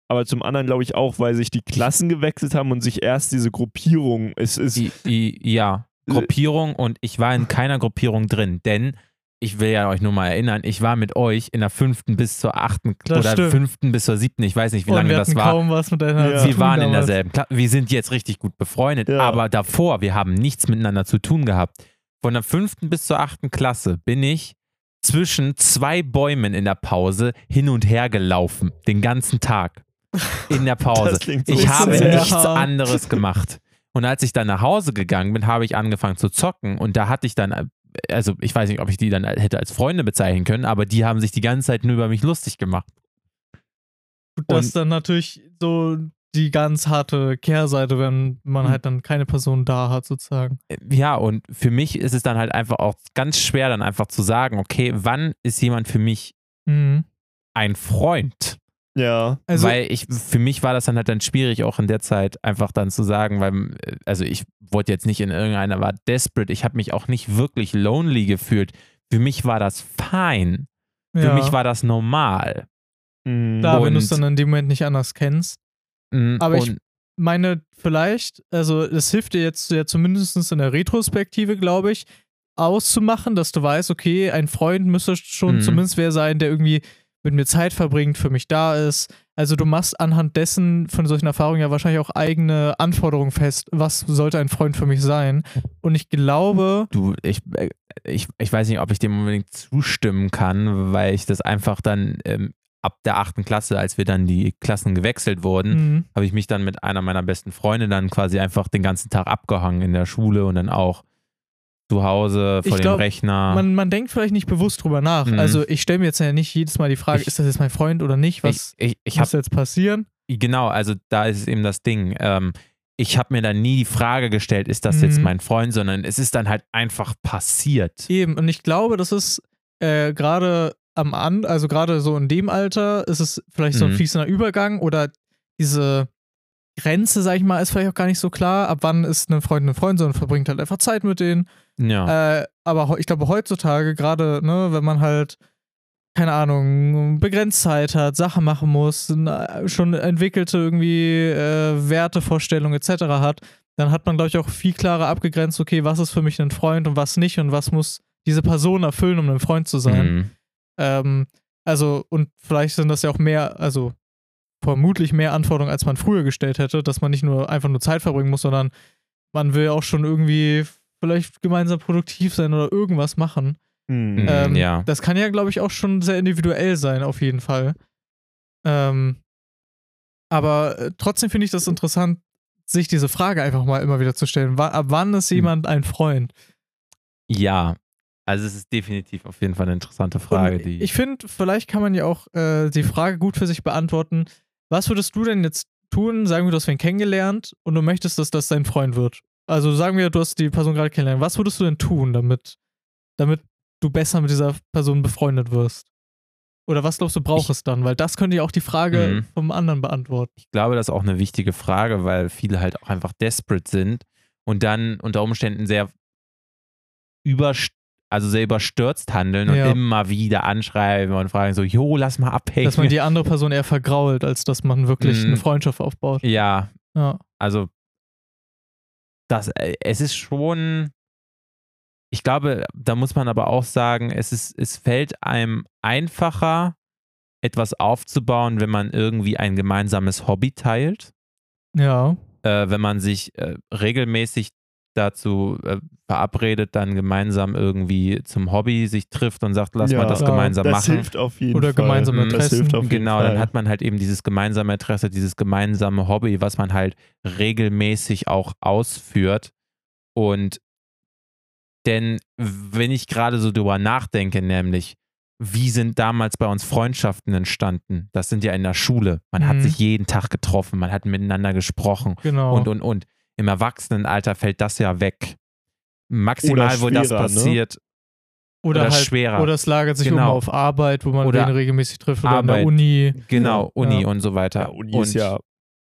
Aber zum anderen glaube ich auch, weil sich die Klassen gewechselt haben und sich erst diese Gruppierung, es ist, I, I, ja, Gruppierung und ich war in keiner Gruppierung drin, denn ich will ja euch nur mal erinnern, ich war mit euch in der fünften bis zur achten Das oder stimmt. fünften bis zur siebten, ich weiß nicht, wie lange wir das war. kaum was miteinander Ja. Wir waren in derselben Klasse. Wir sind jetzt richtig gut befreundet, Ja. aber davor, wir haben nichts miteinander zu tun gehabt. Von der fünften bis zur achten Klasse bin ich zwischen zwei Bäumen in der Pause hin und her gelaufen, den ganzen Tag. In der Pause. Das klingt so Ich habe nichts hart. anderes gemacht. Und als ich dann nach Hause gegangen bin, habe ich angefangen zu zocken und da hatte ich dann, also ich weiß nicht, ob ich die dann hätte als Freunde bezeichnen können, aber die haben sich die ganze Zeit nur über mich lustig gemacht. Das ist dann natürlich so die ganz harte Kehrseite, wenn man Hm. halt dann keine Person da hat, sozusagen. Ja, und für mich ist es dann halt einfach auch ganz schwer, dann einfach zu sagen, okay, wann ist jemand für mich Mhm. ein Freund? Ja, Also, weil ich, für mich war das dann halt dann schwierig, auch in der Zeit einfach dann zu sagen, weil, äh, also ich wollte jetzt nicht in irgendeiner war desperate, ich habe mich auch nicht wirklich lonely gefühlt. Für mich war das fein. Für ja, mich war das normal. Mhm. klar, wenn du es und- dann in dem Moment nicht anders kennst. Mm, Aber ich- und, meine, vielleicht, also es hilft dir jetzt ja zumindest in der Retrospektive, glaube ich, auszumachen, dass du weißt, okay, ein Freund müsste schon Mhm. zumindest wer sein, der irgendwie mit mir Zeit verbringt, für mich da ist. Also du machst anhand dessen von solchen Erfahrungen ja wahrscheinlich auch eigene Anforderungen fest. Was sollte ein Freund für mich sein? Und ich glaube, du, ich, äh, ich, ich weiß nicht, ob ich dem unbedingt zustimmen kann, weil ich das einfach dann ähm, ab der achten Klasse, als wir dann die Klassen gewechselt wurden, mh, habe ich mich dann mit einer meiner besten Freunde dann quasi einfach den ganzen Tag abgehangen in der Schule und dann auch zu Hause vor Ich dem glaub, Rechner. man, man denkt vielleicht nicht bewusst drüber nach. Mhm. Also ich stelle mir jetzt ja nicht jedes Mal die Frage, Ich- ist das jetzt mein Freund oder nicht? Was ich ich, ich muss jetzt passieren? genau, also da ist eben das Ding. Ähm, ich habe mir dann nie die Frage gestellt, ist das jetzt Mhm. mein Freund, sondern es ist dann halt einfach passiert. Eben, und ich glaube, das ist äh, gerade am An, also gerade so in dem Alter, ist es vielleicht so ein Mhm. fließender Übergang oder diese Grenze, sag ich mal, ist vielleicht auch gar nicht so klar, ab wann ist ein Freund ein Freund, sondern verbringt halt einfach Zeit mit denen. Ja. Äh, aber ich glaube, heutzutage, gerade, ne, wenn man halt, keine Ahnung, begrenzt Zeit hat, Sachen machen muss, n- schon entwickelte irgendwie äh, Wertevorstellungen etc. hat, dann hat man, glaube ich, auch viel klarer abgegrenzt, okay, was ist für mich ein Freund und was nicht und was muss diese Person erfüllen, um ein Freund zu sein. Mhm. Ähm, also, und vielleicht sind das ja auch mehr, also vermutlich mehr Anforderungen, als man früher gestellt hätte, dass man nicht nur einfach nur Zeit verbringen muss, sondern man will auch schon irgendwie vielleicht gemeinsam produktiv sein oder irgendwas machen. Mhm. Mhm. Ähm, ja. Das kann ja, glaube ich, auch schon sehr individuell sein, auf jeden Fall. Ähm, aber äh, trotzdem finde ich das interessant, sich diese Frage einfach mal immer wieder zu stellen. Wa ab wann ist jemand ein Freund? ja. Also es ist definitiv auf jeden Fall eine interessante Frage, Und die ich finde, vielleicht kann man ja auch äh, die Frage gut für sich beantworten. Was würdest du denn jetzt tun? Sagen wir, du hast wen kennengelernt und du möchtest, dass das dein Freund wird. Also sagen wir, du hast die Person gerade kennengelernt. Was würdest du denn tun, damit, damit du besser mit dieser Person befreundet wirst? Oder was glaubst du, braucht Ich- es dann? Weil das könnte ja auch die Frage Mhm. vom anderen beantworten. ich glaube, das ist auch eine wichtige Frage, weil viele halt auch einfach desperate sind und dann unter Umständen sehr überst also sehr überstürzt handeln Ja. und immer wieder anschreiben und fragen so, jo, lass mal abhängen. Dass man die andere Person eher vergrault, als dass man wirklich Mhm. eine Freundschaft aufbaut. ja, Ja. also das, äh, es ist schon, ich glaube, da muss man aber auch sagen, es ist, es fällt einem einfacher, etwas aufzubauen, wenn man irgendwie ein gemeinsames Hobby teilt. Ja. äh, wenn man sich äh, regelmäßig dazu äh, verabredet, dann gemeinsam irgendwie zum Hobby sich trifft und sagt, lass Ja, mal das ja, gemeinsam das machen. hilft auf jeden Oder Fall. gemeinsame Das Interessen. hilft auf jeden Genau, Fall. dann hat man halt eben dieses gemeinsame Interesse, dieses gemeinsame Hobby, was man halt regelmäßig auch ausführt. Und denn wenn ich gerade so drüber nachdenke, nämlich, wie sind damals bei uns Freundschaften entstanden? Das sind ja in der Schule. Man hat Mhm. sich jeden Tag getroffen, man hat miteinander gesprochen Genau. und, und, und. Im Erwachsenenalter fällt das ja weg. Maximal, wo das ne? passiert, oder, oder halt, schwerer. Oder es lagert sich Genau. immer auf Arbeit, wo man Oder wen regelmäßig trifft oder in Arbeit. der Uni. genau, Uni Ja. und so weiter. ja, Uni und ist ja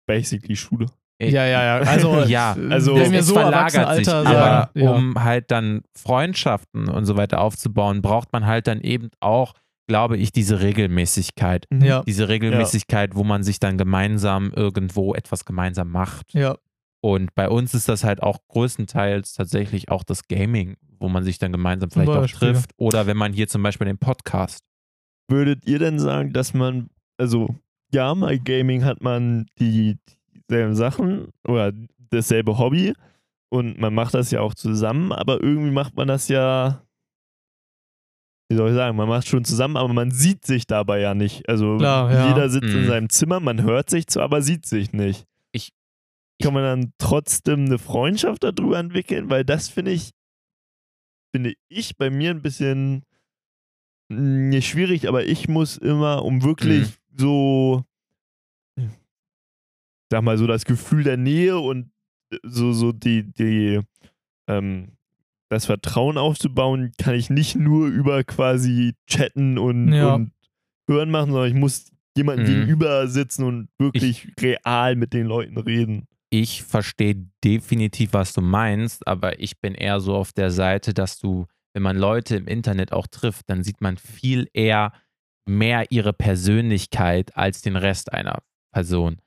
basically Schule. Ja, ja, ja. Also, Ja, äh, also wenn wir es so verlagert sich, Erwachsenenalter aber sagen, ja. um halt dann Freundschaften und so weiter aufzubauen, braucht man halt dann eben auch, glaube ich, diese Regelmäßigkeit. ja, Diese Regelmäßigkeit, wo man sich dann gemeinsam irgendwo etwas gemeinsam macht. ja, Und bei uns ist das halt auch größtenteils tatsächlich auch das Gaming, wo man sich dann gemeinsam vielleicht auch trifft. Oder wenn man hier zum Beispiel den Podcast. Würdet ihr denn sagen, dass man, also ja, bei Gaming hat man die dieselben Sachen oder dasselbe Hobby und man macht das ja auch zusammen, aber irgendwie macht man das ja, wie soll ich sagen, man macht schon zusammen, aber man sieht sich dabei ja nicht. Also Klar, ja. jeder sitzt in Mhm. seinem Zimmer, man hört sich zwar, aber sieht sich nicht. Ich- Kann man dann trotzdem eine Freundschaft darüber entwickeln? Weil das finde ich, finde ich bei mir ein bisschen mh, nicht schwierig, aber ich muss immer, um wirklich Mhm. so, sag mal, so das Gefühl der Nähe und so, so die, die, ähm, das Vertrauen aufzubauen, kann ich nicht nur über quasi chatten und, Ja. und hören machen, sondern ich muss jemandem Mhm. gegenüber sitzen und wirklich real mit den Leuten reden. Ich verstehe definitiv, was du meinst, aber ich bin eher so auf der Seite, dass du, wenn man Leute im Internet auch trifft, dann sieht man viel eher mehr ihre Persönlichkeit als den Rest einer Person,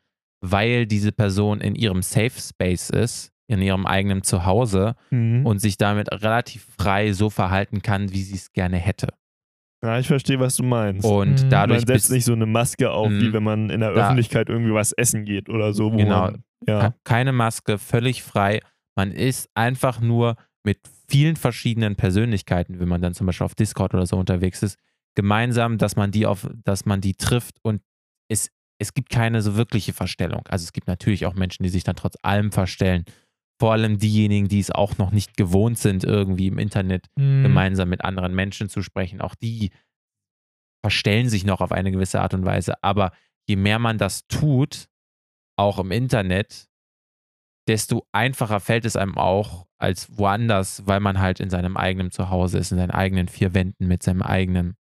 weil diese Person in ihrem Safe Space ist, in ihrem eigenen Zuhause Und und sich damit relativ frei so verhalten kann, wie sie es gerne hätte. ja, ich verstehe, was du meinst. Und Mhm. dadurch man setzt bist nicht so eine Maske auf, Mhm. wie wenn man in der Da- Öffentlichkeit irgendwie was essen geht oder so. Wo Genau. Ja. Ke- keine Maske, völlig frei. Man ist einfach nur mit vielen verschiedenen Persönlichkeiten, wenn man dann zum Beispiel auf Discord oder so unterwegs ist, gemeinsam, dass man die auf, dass man die trifft und es, es gibt keine so wirkliche Verstellung. Also es gibt natürlich auch Menschen, die sich dann trotz allem verstellen. Vor allem diejenigen, die es auch noch nicht gewohnt sind, irgendwie im Internet Mhm. gemeinsam mit anderen Menschen zu sprechen. Auch die verstellen sich noch auf eine gewisse Art und Weise. Aber je mehr man das tut, auch im Internet, desto einfacher fällt es einem auch als woanders, weil man halt in seinem eigenen Zuhause ist, in seinen eigenen vier Wänden mit seinem eigenen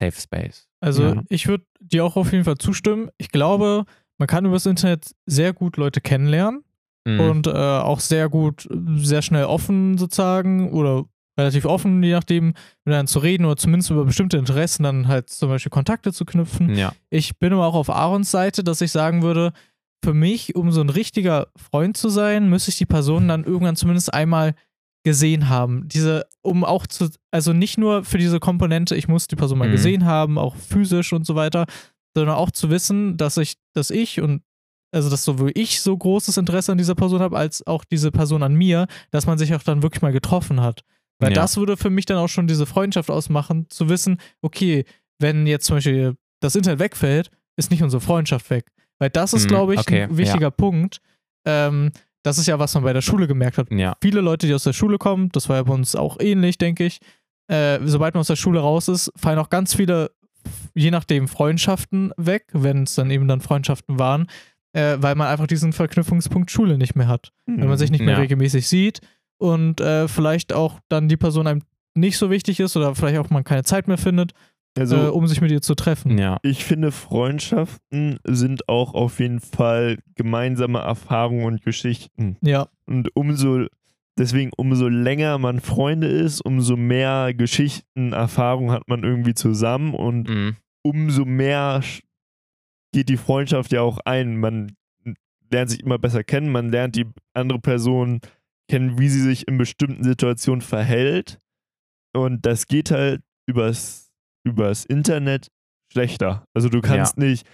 Safe Space. Also Ja. ich würde dir auch auf jeden Fall zustimmen. Ich glaube, man kann über das Internet sehr gut Leute kennenlernen Mhm. und äh, auch sehr gut, sehr schnell offen sozusagen oder relativ offen, je nachdem, miteinander zu reden oder zumindest über bestimmte Interessen dann halt zum Beispiel Kontakte zu knüpfen. ja. Ich bin aber auch auf Aarons Seite, dass ich sagen würde, für mich, um so ein richtiger Freund zu sein, müsste ich die Person dann irgendwann zumindest einmal gesehen haben. Diese, um auch zu, also nicht nur für diese Komponente, ich muss die Person mal Mhm. gesehen haben, auch physisch und so weiter, sondern auch zu wissen, dass ich, dass ich und also dass sowohl ich so großes Interesse an dieser Person habe, als auch diese Person an mir, dass man sich auch dann wirklich mal getroffen hat. Weil Ja. das würde für mich dann auch schon diese Freundschaft ausmachen, zu wissen, okay, wenn jetzt zum Beispiel das Internet wegfällt, ist nicht unsere Freundschaft weg. Weil das ist, Mhm, glaube ich, okay, ein wichtiger Punkt. Ähm, das ist ja, was man bei der Schule gemerkt hat. Ja. Viele Leute, die aus der Schule kommen, das war ja bei uns auch ähnlich, denke ich. Äh, sobald man aus der Schule raus ist, fallen auch ganz viele, je nachdem, Freundschaften weg, wenn es dann eben dann Freundschaften waren, äh, weil man einfach diesen Verknüpfungspunkt Schule nicht mehr hat. Wenn man sich nicht mehr Ja. regelmäßig sieht und äh, vielleicht auch dann die Person einem nicht so wichtig ist oder vielleicht auch man keine Zeit mehr findet, also, äh, um sich mit ihr zu treffen. Ja. ich finde, Freundschaften sind auch auf jeden Fall gemeinsame Erfahrungen und Geschichten. Ja, Und umso, deswegen, umso länger man Freunde ist, umso mehr Geschichten, Erfahrungen hat man irgendwie zusammen und Mhm. umso mehr geht die Freundschaft ja auch ein. Man lernt sich immer besser kennen, man lernt die andere Person kennen, wie sie sich in bestimmten Situationen verhält. Und das geht halt übers, übers Internet schlechter. Also du kannst nicht,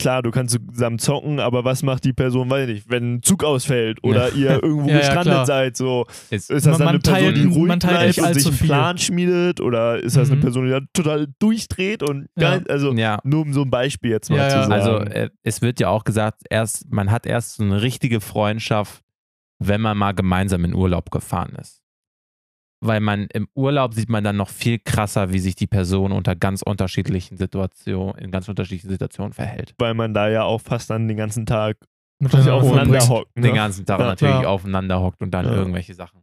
klar, du kannst zusammen zocken, aber was macht die Person, weiß ich nicht, wenn ein Zug ausfällt oder ihr irgendwo Ja, ja, gestrandet klar. seid, so Ist, das Man- dann eine Person, teilt- die ruhig bleibt nicht und sich einen viel. Plan schmiedet oder ist das Mhm. eine Person, die da total durchdreht und Ja. gar, also ja, nur um so ein Beispiel jetzt mal Ja, zu ja. sagen. also äh, es wird ja auch gesagt, erst, man hat erst so eine richtige Freundschaft, wenn man mal gemeinsam in Urlaub gefahren ist. Weil man im Urlaub sieht man dann noch viel krasser, wie sich die Person unter ganz unterschiedlichen Situationen, in ganz unterschiedlichen Situationen verhält. weil man da ja auch fast dann den ganzen Tag Miteinander aufeinander hockt. Ne? Den ganzen Tag Ja. natürlich Ja. aufeinander hockt und dann Ja. irgendwelche Sachen.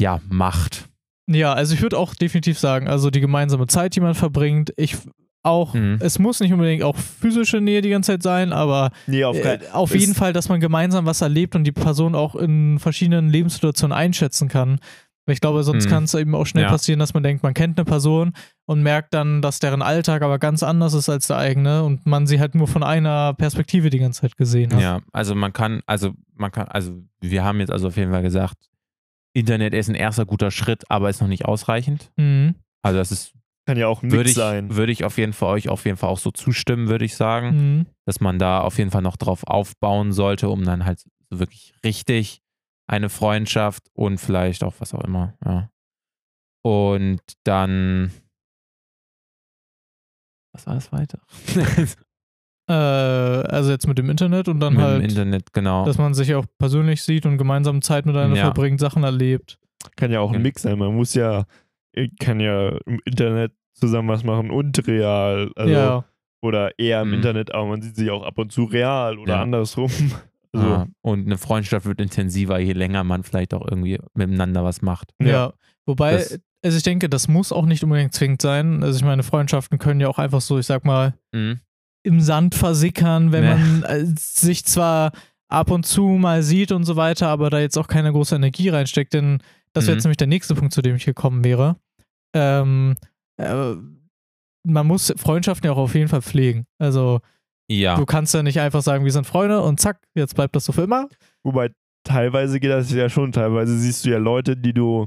Ja, macht. Ja, also ich würde auch definitiv sagen, also die gemeinsame Zeit, die man verbringt, ich auch, Mhm. es muss nicht unbedingt auch physische Nähe die ganze Zeit sein, aber Nee, auf äh, auf jeden Fall, dass man gemeinsam was erlebt und die Person auch in verschiedenen Lebenssituationen einschätzen kann. Weil ich glaube, sonst Mhm. kann es eben auch schnell Ja. passieren, dass man denkt, man kennt eine Person und merkt dann, dass deren Alltag aber ganz anders ist als der eigene und man sie halt nur von einer Perspektive die ganze Zeit gesehen hat. Ja, also man kann, also man kann, also wir haben jetzt also auf jeden Fall gesagt, Internet ist ein erster guter Schritt, aber ist noch nicht ausreichend. Mhm. Also das ist, kann ja auch ein würde ich, sein. würde ich auf jeden Fall euch auf jeden Fall auch so zustimmen, würde ich sagen, Mhm. dass man da auf jeden Fall noch drauf aufbauen sollte, um dann halt so wirklich richtig eine Freundschaft und vielleicht auch was auch immer, ja. Und dann, was war das weiter? Äh, also jetzt mit dem Internet und dann Mit halt, dem Internet, genau. dass man sich auch persönlich sieht und gemeinsam Zeit miteinander Ja. verbringt, Sachen erlebt. Kann ja auch ein. Mix sein. Man muss ja, kann ja im Internet zusammen was machen und real. Also, ja, Oder eher im Mhm. Internet, aber man sieht sich auch ab und zu real oder Ja. andersrum. Also, Ja, und eine Freundschaft wird intensiver, je länger man vielleicht auch irgendwie miteinander was macht. ja. Ja. Wobei, Das- also ich denke, das muss auch nicht unbedingt zwingend sein. Also ich meine, Freundschaften können ja auch einfach so, ich sag mal, Mhm. im Sand versickern, wenn Ne. man äh, sich zwar ab und zu mal sieht und so weiter, aber da jetzt auch keine große Energie reinsteckt, denn das wäre Mhm. jetzt nämlich der nächste Punkt, zu dem ich gekommen wäre. Ähm, äh, man muss Freundschaften ja auch auf jeden Fall pflegen. Also Ja. du kannst ja nicht einfach sagen, wir sind Freunde und zack, jetzt bleibt das so für immer. Wobei teilweise geht das ja schon. Teilweise siehst du ja Leute, die du,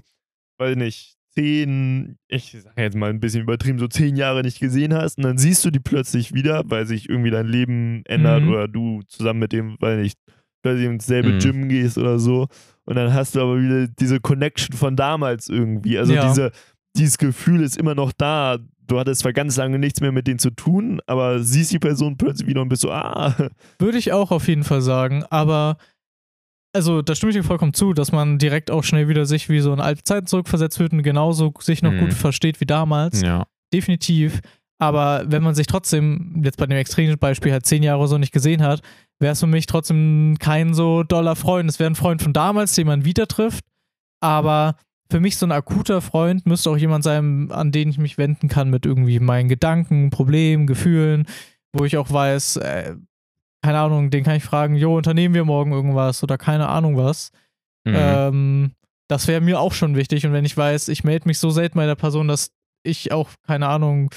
weiß nicht, zehn, ich sage jetzt mal ein bisschen übertrieben, so zehn Jahre nicht gesehen hast. Und dann siehst du die plötzlich wieder, weil sich irgendwie dein Leben ändert Mhm. oder du zusammen mit dem, weiß nicht, plötzlich ins selbe Mhm. Gym gehst oder so. Und dann hast du aber wieder diese Connection von damals irgendwie. Also Ja. diese, dieses Gefühl ist immer noch da. Du hattest zwar ganz lange nichts mehr mit denen zu tun, aber siehst die Person plötzlich wieder und bist so, ah, Würde ich auch auf jeden Fall sagen, aber also da stimme ich dir vollkommen zu, dass man direkt auch schnell wieder sich wie so in alte Zeiten zurückversetzt wird und genauso sich noch Mhm. gut versteht wie damals. Ja. Definitiv. Aber wenn man sich trotzdem, jetzt bei dem extremen Beispiel, halt zehn Jahre so nicht gesehen hat, wäre es für mich trotzdem kein so doller Freund. Es wäre ein Freund von damals, den man wieder trifft. Aber für mich so ein akuter Freund müsste auch jemand sein, an den ich mich wenden kann mit irgendwie meinen Gedanken, Problemen, Gefühlen, wo ich auch weiß, äh, keine Ahnung, den kann ich fragen, jo, unternehmen wir morgen irgendwas oder keine Ahnung was. Mhm. Ähm, das wäre mir auch schon wichtig. Und wenn ich weiß, ich melde mich so selten bei der Person, dass ich auch, keine Ahnung,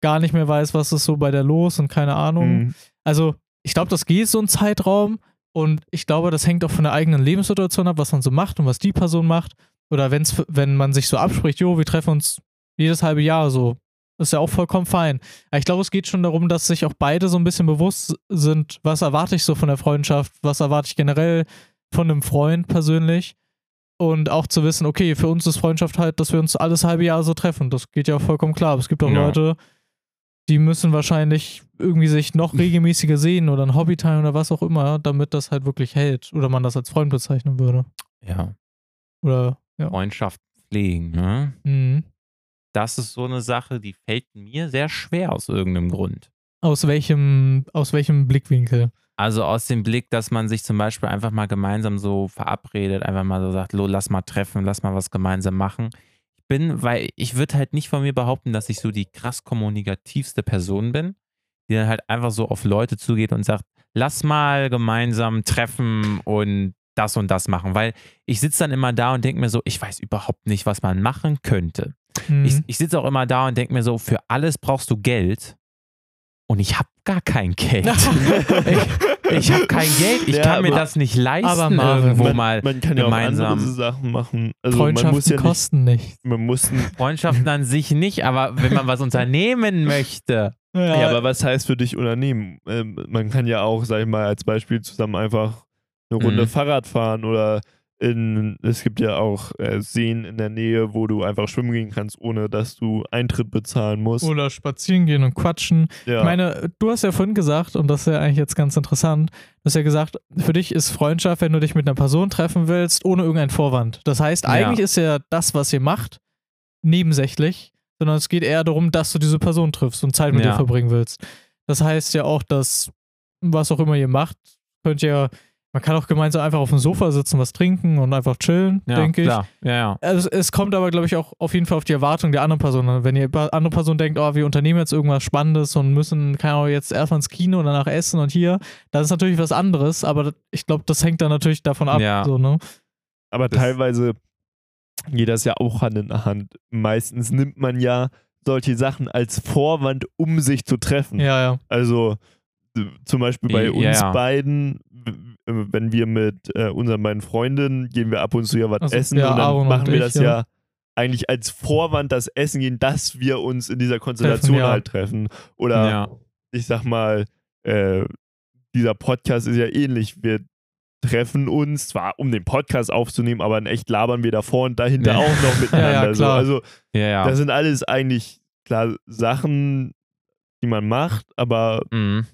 gar nicht mehr weiß, was ist so bei der los und keine Ahnung. mhm. Also, ich glaube, das geht so ein Zeitraum und ich glaube, das hängt auch von der eigenen Lebenssituation ab, was man so macht und was die Person macht. Oder wenn's, wenn man sich so abspricht, jo, wir treffen uns jedes halbe Jahr so. Ist ja auch vollkommen fein. Aber ich glaube, es geht schon darum, dass sich auch beide so ein bisschen bewusst sind, was erwarte ich so von der Freundschaft, was erwarte ich generell von einem Freund persönlich. Und auch zu wissen, okay, für uns ist Freundschaft halt, dass wir uns alles halbe Jahr so treffen. Das geht ja auch vollkommen klar. Aber es gibt auch Ja. Leute, die müssen wahrscheinlich irgendwie sich noch regelmäßiger sehen oder ein Hobby teilen oder was auch immer, damit das halt wirklich hält. Oder man das als Freund bezeichnen würde. ja. Oder, ja. Freundschaft pflegen, ne? Mhm. Das ist so eine Sache, die fällt mir sehr schwer aus irgendeinem Grund. Aus welchem, aus welchem Blickwinkel? Also aus dem Blick, dass man sich zum Beispiel einfach mal gemeinsam so verabredet, einfach mal so sagt, lo, lass mal treffen, lass mal was gemeinsam machen. Ich bin, weil ich würde halt nicht von mir behaupten, dass ich so die krass kommunikativste Person bin, die dann halt einfach so auf Leute zugeht und sagt, lass mal gemeinsam treffen und das und das machen, weil ich sitze dann immer da und denke mir so, ich weiß überhaupt nicht, was man machen könnte. Mhm. Ich, ich sitze auch immer da und denke mir so, für alles brauchst du Geld und ich habe gar kein Geld. ich ich habe kein Geld, ich Ja, kann mir aber- das nicht leisten, aber Marvin, irgendwo man, mal man kann ja auch gemeinsam. andere Sachen machen. Also man Freundschaften muss ja nicht, kosten nichts. man muss Freundschaften an sich nicht, aber wenn man was unternehmen möchte, Ja, aber was heißt für dich Unternehmen? Ähm, man kann ja auch, sag ich mal, als Beispiel zusammen einfach eine Runde Mhm. Fahrrad fahren oder in, es gibt ja auch äh, Seen in der Nähe, wo du einfach schwimmen gehen kannst, ohne dass du Eintritt bezahlen musst. Oder spazieren gehen und quatschen. ja. Ich meine, du hast ja vorhin gesagt, und das ist ja eigentlich jetzt ganz interessant, du hast ja gesagt, für dich ist Freundschaft, wenn du dich mit einer Person treffen willst, ohne irgendeinen Vorwand. Das heißt, Ja. eigentlich ist ja das, was ihr macht, nebensächlich, sondern es geht eher darum, dass du diese Person triffst und Zeit mit Ja. ihr verbringen willst. Das heißt ja auch, dass was auch immer ihr macht, könnt ihr, man kann auch gemeinsam einfach auf dem Sofa sitzen, was trinken und einfach chillen, Ja, denke ich. klar. Ja, ja. Also es kommt aber, glaube ich, auch auf jeden Fall auf die Erwartung der anderen Person. Wenn die andere Person denkt, oh, wir unternehmen jetzt irgendwas Spannendes und müssen, keine Ahnung, jetzt erstmal ins Kino und danach essen und hier, das ist natürlich was anderes, aber ich glaube, das hängt dann natürlich davon ab. Ja. So, ne? Aber Das- teilweise geht das ja auch Hand in Hand. Meistens nimmt man ja solche Sachen als Vorwand, um sich zu treffen. Ja, ja. Also zum Beispiel bei Ja, uns ja. beiden, w- äh, wenn wir mit äh, unseren beiden Freundinnen gehen wir ab und zu ja was Also, essen ja, und dann Aaron und machen wir ich, das ja. ja. eigentlich als Vorwand das Essen gehen, dass wir uns in dieser Konstellation Treffen, ja. halt treffen. Oder ja. ich sag mal, äh, dieser Podcast ist ja ähnlich. Wir treffen uns zwar, um den Podcast aufzunehmen, aber in echt labern wir davor und dahinter Ja. auch noch miteinander. So. Also das sind alles eigentlich klar Sachen, die man macht, aber Mhm.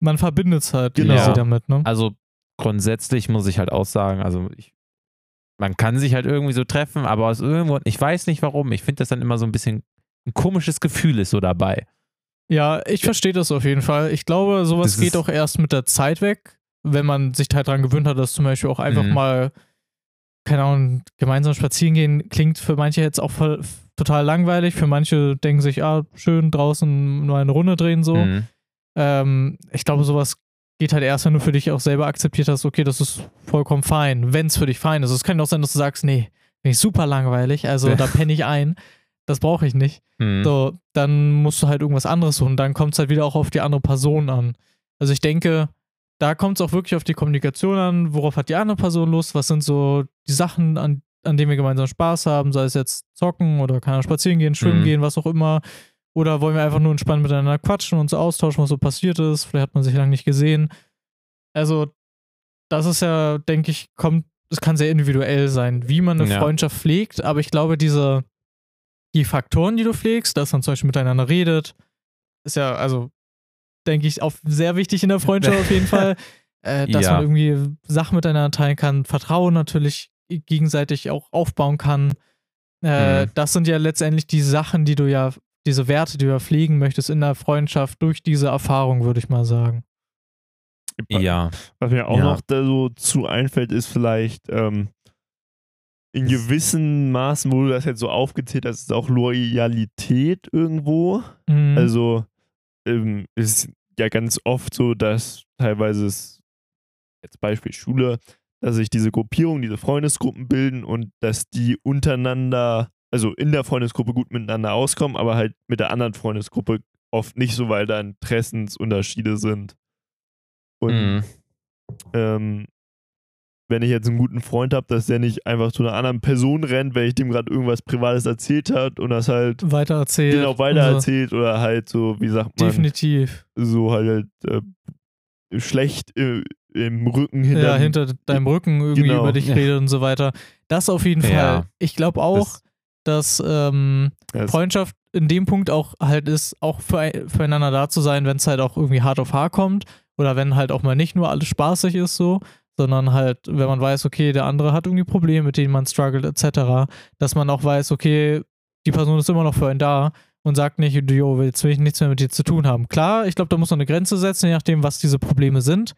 Man verbindet es halt Genau. quasi damit, ne? Also grundsätzlich muss ich halt auch sagen, also ich, man kann sich halt irgendwie so treffen, aber aus irgendwo, ich weiß nicht warum, ich finde das dann immer so ein bisschen ein komisches Gefühl ist so dabei. Ja, ich verstehe das auf jeden Fall. Ich glaube, sowas Das geht auch erst mit der Zeit weg, wenn man sich halt daran gewöhnt hat, dass zum Beispiel auch einfach Mhm. mal, keine Ahnung, gemeinsam spazieren gehen, klingt für manche jetzt auch voll, total langweilig. Für manche denken sich, ah, schön draußen nur eine Runde drehen so. Mhm. Ähm, ich glaube, sowas geht halt erst, wenn du für dich auch selber akzeptiert hast, okay, das ist vollkommen fein, wenn es für dich fein ist. Es kann auch sein, dass du sagst, nee, bin ich super langweilig, also da penne ich ein. Das brauche ich nicht. Mhm. So, dann musst du halt irgendwas anderes suchen. Dann kommt es halt wieder auch auf die andere Person an. Also ich denke, da kommt es auch wirklich auf die Kommunikation an. Worauf hat die andere Person Lust? Was sind so die Sachen, an, an denen wir gemeinsam Spaß haben? Sei es jetzt zocken oder kann spazieren gehen, schwimmen Mhm. gehen, was auch immer. Oder wollen wir einfach nur entspannt miteinander quatschen und so austauschen, was so passiert ist? Vielleicht hat man sich lange nicht gesehen. Also, das ist ja, denke ich, kommt, es kann sehr individuell sein, wie man eine Ja. Freundschaft pflegt, aber ich glaube, diese, die Faktoren, die du pflegst, dass man zum Beispiel miteinander redet, ist ja, also, denke ich, auch sehr wichtig in der Freundschaft auf jeden Fall. Äh, dass Ja. man irgendwie Sachen miteinander teilen kann, Vertrauen natürlich gegenseitig auch aufbauen kann. Äh, Mhm. Das sind ja letztendlich die Sachen, die du ja, diese Werte, die du ja pflegen möchtest in der Freundschaft durch diese Erfahrung, würde ich mal sagen. Ja. Was mir auch Ja. noch da so zu einfällt, ist vielleicht ähm, in gewissen Maßen, wo du das jetzt so aufgezählt hast, ist auch Loyalität irgendwo. Mhm. Also ähm, ist ja ganz oft so, dass teilweise es, jetzt Beispiel Schule, dass sich diese Gruppierungen, diese Freundesgruppen bilden und dass die untereinander, also in der Freundesgruppe gut miteinander auskommen, aber halt mit der anderen Freundesgruppe oft nicht so, weil da Interessensunterschiede sind. Und Mhm. ähm, wenn ich jetzt einen guten Freund habe, dass der nicht einfach zu einer anderen Person rennt, wenn ich dem gerade irgendwas Privates erzählt hat und das halt weiter erzählt. genau weiter erzählt oder halt so, wie sagt man, Definitiv. so halt äh, schlecht äh, im Rücken hinter, ja, hinter deinem Rücken irgendwie Genau. über dich Ja. redet und so weiter. Das auf jeden Fall. Ja. Ich glaube auch, Das- dass ähm, das, Freundschaft in dem Punkt auch halt ist, auch für, füreinander da zu sein, wenn es halt auch irgendwie hart auf hart kommt oder wenn halt auch mal nicht nur alles spaßig ist so, sondern halt, wenn man weiß, okay, der andere hat irgendwie Probleme, mit denen man struggelt etc., dass man auch weiß, okay, die Person ist immer noch für einen da und sagt nicht, jo, jetzt will ich nichts mehr mit dir zu tun haben. Klar, ich glaube, da muss man eine Grenze setzen, je nachdem, was diese Probleme sind.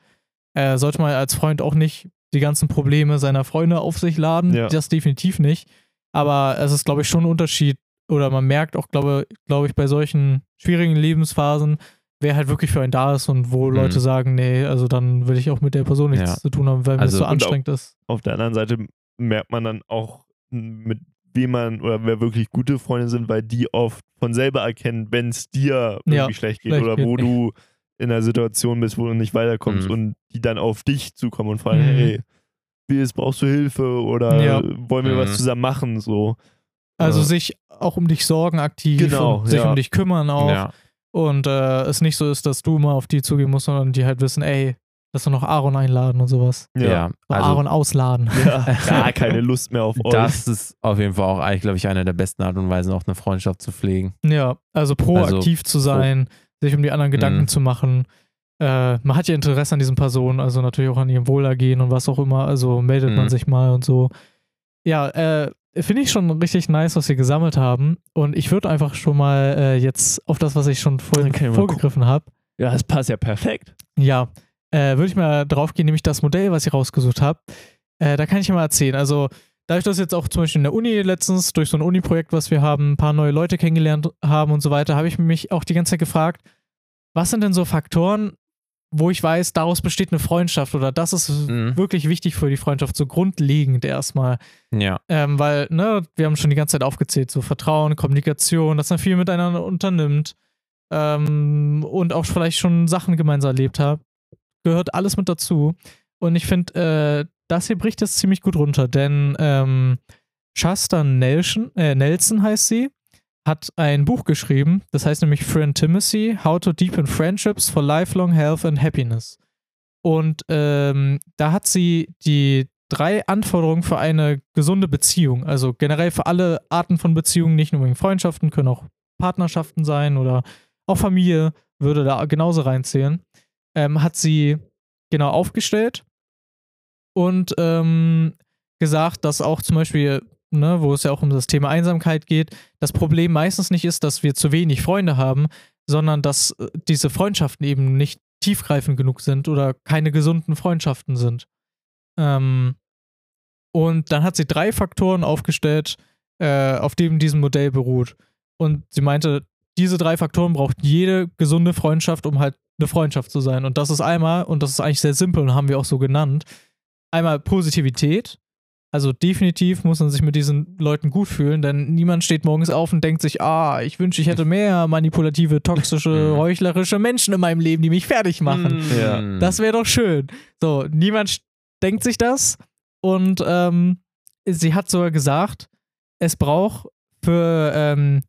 Äh, sollte man als Freund auch nicht die ganzen Probleme seiner Freunde auf sich laden, Ja. das definitiv nicht. Aber es ist, glaube ich, schon ein Unterschied, oder man merkt auch, glaube glaube ich, bei solchen schwierigen Lebensphasen, wer halt wirklich für einen da ist und wo Mhm. Leute sagen, nee, also dann will ich auch mit der Person nichts Ja. zu tun haben, weil mir Also- das so und auch- anstrengend ist. auf der anderen Seite merkt man dann auch, mit wem man oder wer wirklich gute Freunde sind, weil die oft von selber erkennen, wenn es dir irgendwie Ja, schlecht geht schlecht oder geht. wo du in einer Situation bist, wo du nicht weiterkommst Mhm. und die dann auf dich zukommen und fragen, Mhm. hey, wie ist, brauchst du Hilfe oder Ja. wollen wir Mhm. was zusammen machen? So. Also Ja. sich auch um dich sorgen aktiv Genau, und sich ja. um dich kümmern auch. Ja. Und äh, es nicht so ist, dass du mal auf die zugehen musst, sondern die halt wissen, ey, dass wir noch Aaron einladen und sowas. Ja, also Aaron ausladen. Ja, gar keine Lust mehr auf euch. das ist auf jeden Fall auch eigentlich, glaube ich, eine der besten Art und Weisen, auch eine Freundschaft zu pflegen. Ja, also proaktiv zu sein, sich um die anderen Gedanken Mhm. zu machen. Äh, man hat ja Interesse an diesen Personen, also natürlich auch an ihrem Wohlergehen und was auch immer. Also meldet man Mhm. sich mal und so. Ja, äh, finde ich schon richtig nice, was sie gesammelt haben. Und ich würde einfach schon mal äh, jetzt auf das, was ich schon vorhin Okay, vorgegriffen habe, ja, das passt ja perfekt. ja, äh, würde ich mal drauf gehen, nämlich das Modell, was ich rausgesucht habe. Äh, da kann ich mal erzählen. Also, dadurch, dass jetzt auch zum Beispiel in der Uni letztens durch so ein Uni-Projekt, was wir haben, ein paar neue Leute kennengelernt haben und so weiter, habe ich mich auch die ganze Zeit gefragt, was sind denn so Faktoren, wo ich weiß, daraus besteht eine Freundschaft oder das ist Mhm. wirklich wichtig für die Freundschaft, so grundlegend erstmal. Ja. Ähm, weil, ne, wir haben schon die ganze Zeit aufgezählt, so Vertrauen, Kommunikation, dass man viel miteinander unternimmt ähm, und auch vielleicht schon Sachen gemeinsam erlebt hat. Gehört alles mit dazu. Und ich finde, äh, das hier bricht das ziemlich gut runter, denn ähm, Shasta Nelson, äh, Nelson heißt sie, hat ein Buch geschrieben, das heißt nämlich Friend Intimacy, How to Deepen Friendships for Lifelong Health and Happiness. Und ähm, da hat sie die drei Anforderungen für eine gesunde Beziehung, also generell für alle Arten von Beziehungen, nicht nur wegen Freundschaften, können auch Partnerschaften sein oder auch Familie, würde da genauso reinzählen, ähm, hat sie genau aufgestellt und ähm, gesagt, dass auch zum Beispiel, ne, wo es ja auch um das Thema Einsamkeit geht, das Problem meistens nicht ist, dass wir zu wenig Freunde haben, sondern dass äh, diese Freundschaften eben nicht tiefgreifend genug sind oder keine gesunden Freundschaften sind. Ähm, und dann hat sie drei Faktoren aufgestellt, äh, auf denen diesem Modell beruht. Und sie meinte, diese drei Faktoren braucht jede gesunde Freundschaft, um halt eine Freundschaft zu sein. Und das ist einmal, und das ist eigentlich sehr simpel und haben wir auch so genannt, einmal Positivität. Also definitiv muss man sich mit diesen Leuten gut fühlen, denn niemand steht morgens auf und denkt sich, ah, ich wünsche, ich hätte mehr manipulative, toxische, Mhm. heuchlerische Menschen in meinem Leben, die mich fertig machen. Ja. Das wäre doch schön. So, niemand denkt sich das. Und ähm, sie hat sogar gesagt, es braucht für, ähm,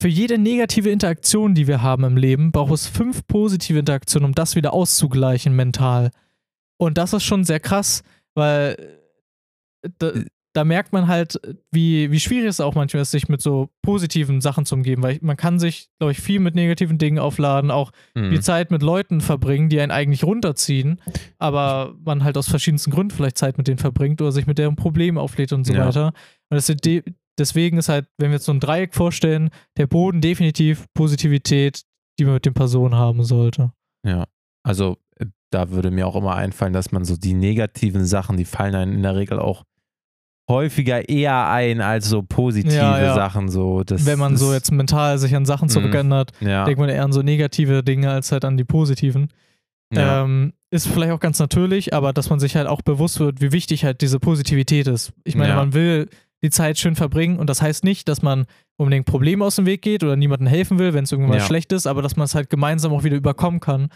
für jede negative Interaktion, die wir haben im Leben, braucht es fünf positive Interaktionen, um das wieder auszugleichen mental. Und das ist schon sehr krass, weil da, da merkt man halt, wie, wie schwierig es auch manchmal ist, sich mit so positiven Sachen zu umgeben, weil man kann sich, glaube ich, viel mit negativen Dingen aufladen, auch Mhm. viel Zeit mit Leuten verbringen, die einen eigentlich runterziehen, aber man halt aus verschiedensten Gründen vielleicht Zeit mit denen verbringt oder sich mit deren Problemen auflädt und so Ja. weiter. Und das ist de deswegen ist halt, wenn wir jetzt so ein Dreieck vorstellen, der Boden definitiv Positivität, die man mit den Personen haben sollte. Ja, also äh, da würde mir auch immer einfallen, dass man so die negativen Sachen, die fallen einem in der Regel auch häufiger eher ein als so positive Ja, ja. Sachen. So, das, wenn man so jetzt mental sich an Sachen Mhm. zurückerinnert, ja, denkt man eher an so negative Dinge als halt an die positiven. Ähm, ist vielleicht auch ganz natürlich, aber dass man sich halt auch bewusst wird, wie wichtig halt diese Positivität ist. Ich meine, man will die Zeit schön verbringen und das heißt nicht, dass man unbedingt Probleme aus dem Weg geht oder niemandem helfen will, wenn es irgendwas Ja. schlecht ist, aber dass man es halt gemeinsam auch wieder überkommen kann,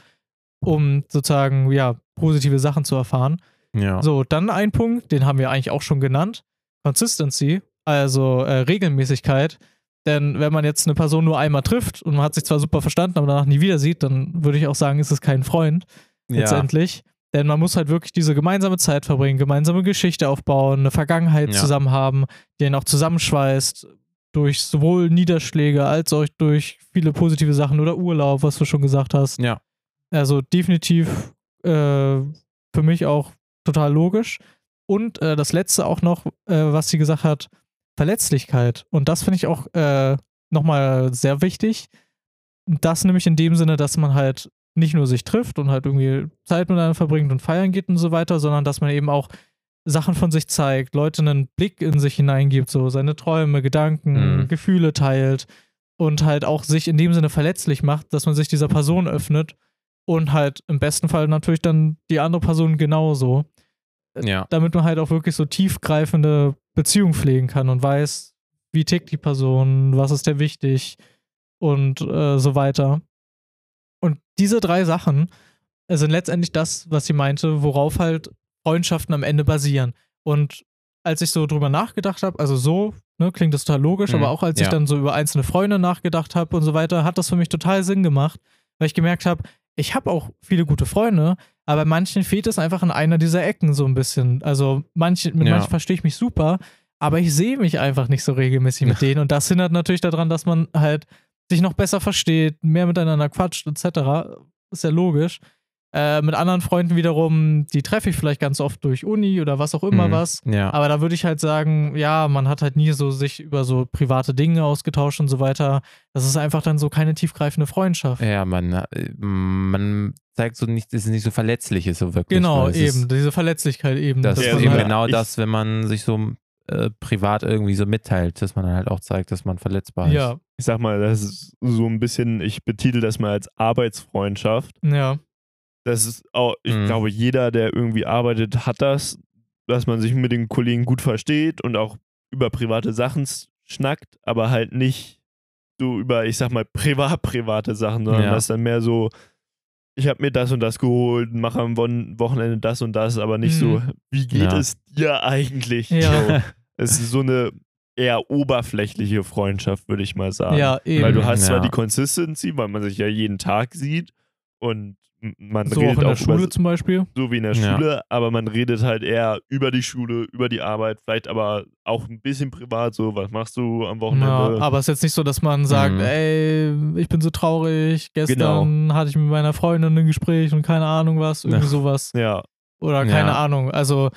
um sozusagen, ja, positive Sachen zu erfahren. Ja. So, dann ein Punkt, den haben wir eigentlich auch schon genannt. Consistency, also äh, Regelmäßigkeit. Denn wenn man jetzt eine Person nur einmal trifft und man hat sich zwar super verstanden, aber danach nie wieder sieht, dann würde ich auch sagen, ist es kein Freund ja. letztendlich. Denn man muss halt wirklich diese gemeinsame Zeit verbringen, gemeinsame Geschichte aufbauen, eine Vergangenheit Ja. zusammen haben, die einen auch zusammenschweißt durch sowohl Niederschläge als auch durch viele positive Sachen oder Urlaub, was du schon gesagt hast. Ja. Also definitiv äh, für mich auch total logisch. Und äh, das letzte auch noch, äh, was sie gesagt hat, Verletzlichkeit. Und das finde ich auch äh, nochmal sehr wichtig. Das nämlich in dem Sinne, dass man halt nicht nur sich trifft und halt irgendwie Zeit miteinander verbringt und feiern geht und so weiter, sondern dass man eben auch Sachen von sich zeigt, Leute einen Blick in sich hineingibt, so seine Träume, Gedanken, Mhm. Gefühle teilt und halt auch sich in dem Sinne verletzlich macht, dass man sich dieser Person öffnet und halt im besten Fall natürlich dann die andere Person genauso, ja. damit man halt auch wirklich so tiefgreifende Beziehungen pflegen kann und weiß, wie tickt die Person, was ist der wichtig und äh, so weiter. Und diese drei Sachen sind letztendlich das, was sie meinte, worauf halt Freundschaften am Ende basieren. Und als ich so drüber nachgedacht habe, also so ne, klingt das total logisch, Mhm, aber auch als ich ja. dann so über einzelne Freunde nachgedacht habe und so weiter, hat das für mich total Sinn gemacht, weil ich gemerkt habe, ich habe auch viele gute Freunde, aber manchen fehlt es einfach in einer dieser Ecken so ein bisschen. Also manche, mit Ja. manchen verstehe ich mich super, aber ich sehe mich einfach nicht so regelmäßig mit denen und das hindert natürlich daran, dass man halt sich noch besser versteht, mehr miteinander quatscht etc. Ist ja logisch. Äh, mit anderen Freunden wiederum, die treffe ich vielleicht ganz oft durch Uni oder was auch immer Mhm. was. Ja. Aber da würde ich halt sagen, ja, man hat halt nie so sich über so private Dinge ausgetauscht und so weiter. Das ist einfach dann so keine tiefgreifende Freundschaft. Ja, man, äh, man zeigt so nicht, es ist nicht so verletzlich ist so wirklich. genau, es eben, Ist, diese Verletzlichkeit eben. das dass Ja, ist eben halt, genau ich- das, wenn man sich so äh, privat irgendwie so mitteilt, dass man dann halt auch zeigt, dass man verletzbar ist. ja, Ich sag mal, das ist so ein bisschen, ich betitel das mal als Arbeitsfreundschaft. ja, Das ist auch, ich Mhm. glaube, jeder, der irgendwie arbeitet, hat das, dass man sich mit den Kollegen gut versteht und auch über private Sachen schnackt, aber halt nicht so über, ich sag mal, privat private Sachen, sondern Ja. das ist dann mehr so, ich habe mir das und das geholt, mache am Wochenende das und das, aber nicht so, Mhm. wie geht Ja. es dir eigentlich? Ja. So, es ist so eine eher oberflächliche Freundschaft, würde ich mal sagen. ja, eben. Weil du hast zwar Ja. die Consistency, weil man sich ja jeden Tag sieht und man so auch redet in der auch Schule über, zum Beispiel. so wie in der Ja. Schule, aber man redet halt eher über die Schule, über die Arbeit, vielleicht aber auch ein bisschen privat, so was machst du am Ja, Wochenende? aber es ist jetzt nicht so, dass man sagt, Mhm. ey, ich bin so traurig, Genau. gestern hatte ich mit meiner Freundin ein Gespräch und keine Ahnung was, irgendwie Ja. sowas. ja, Oder keine Ja. Ahnung. Also,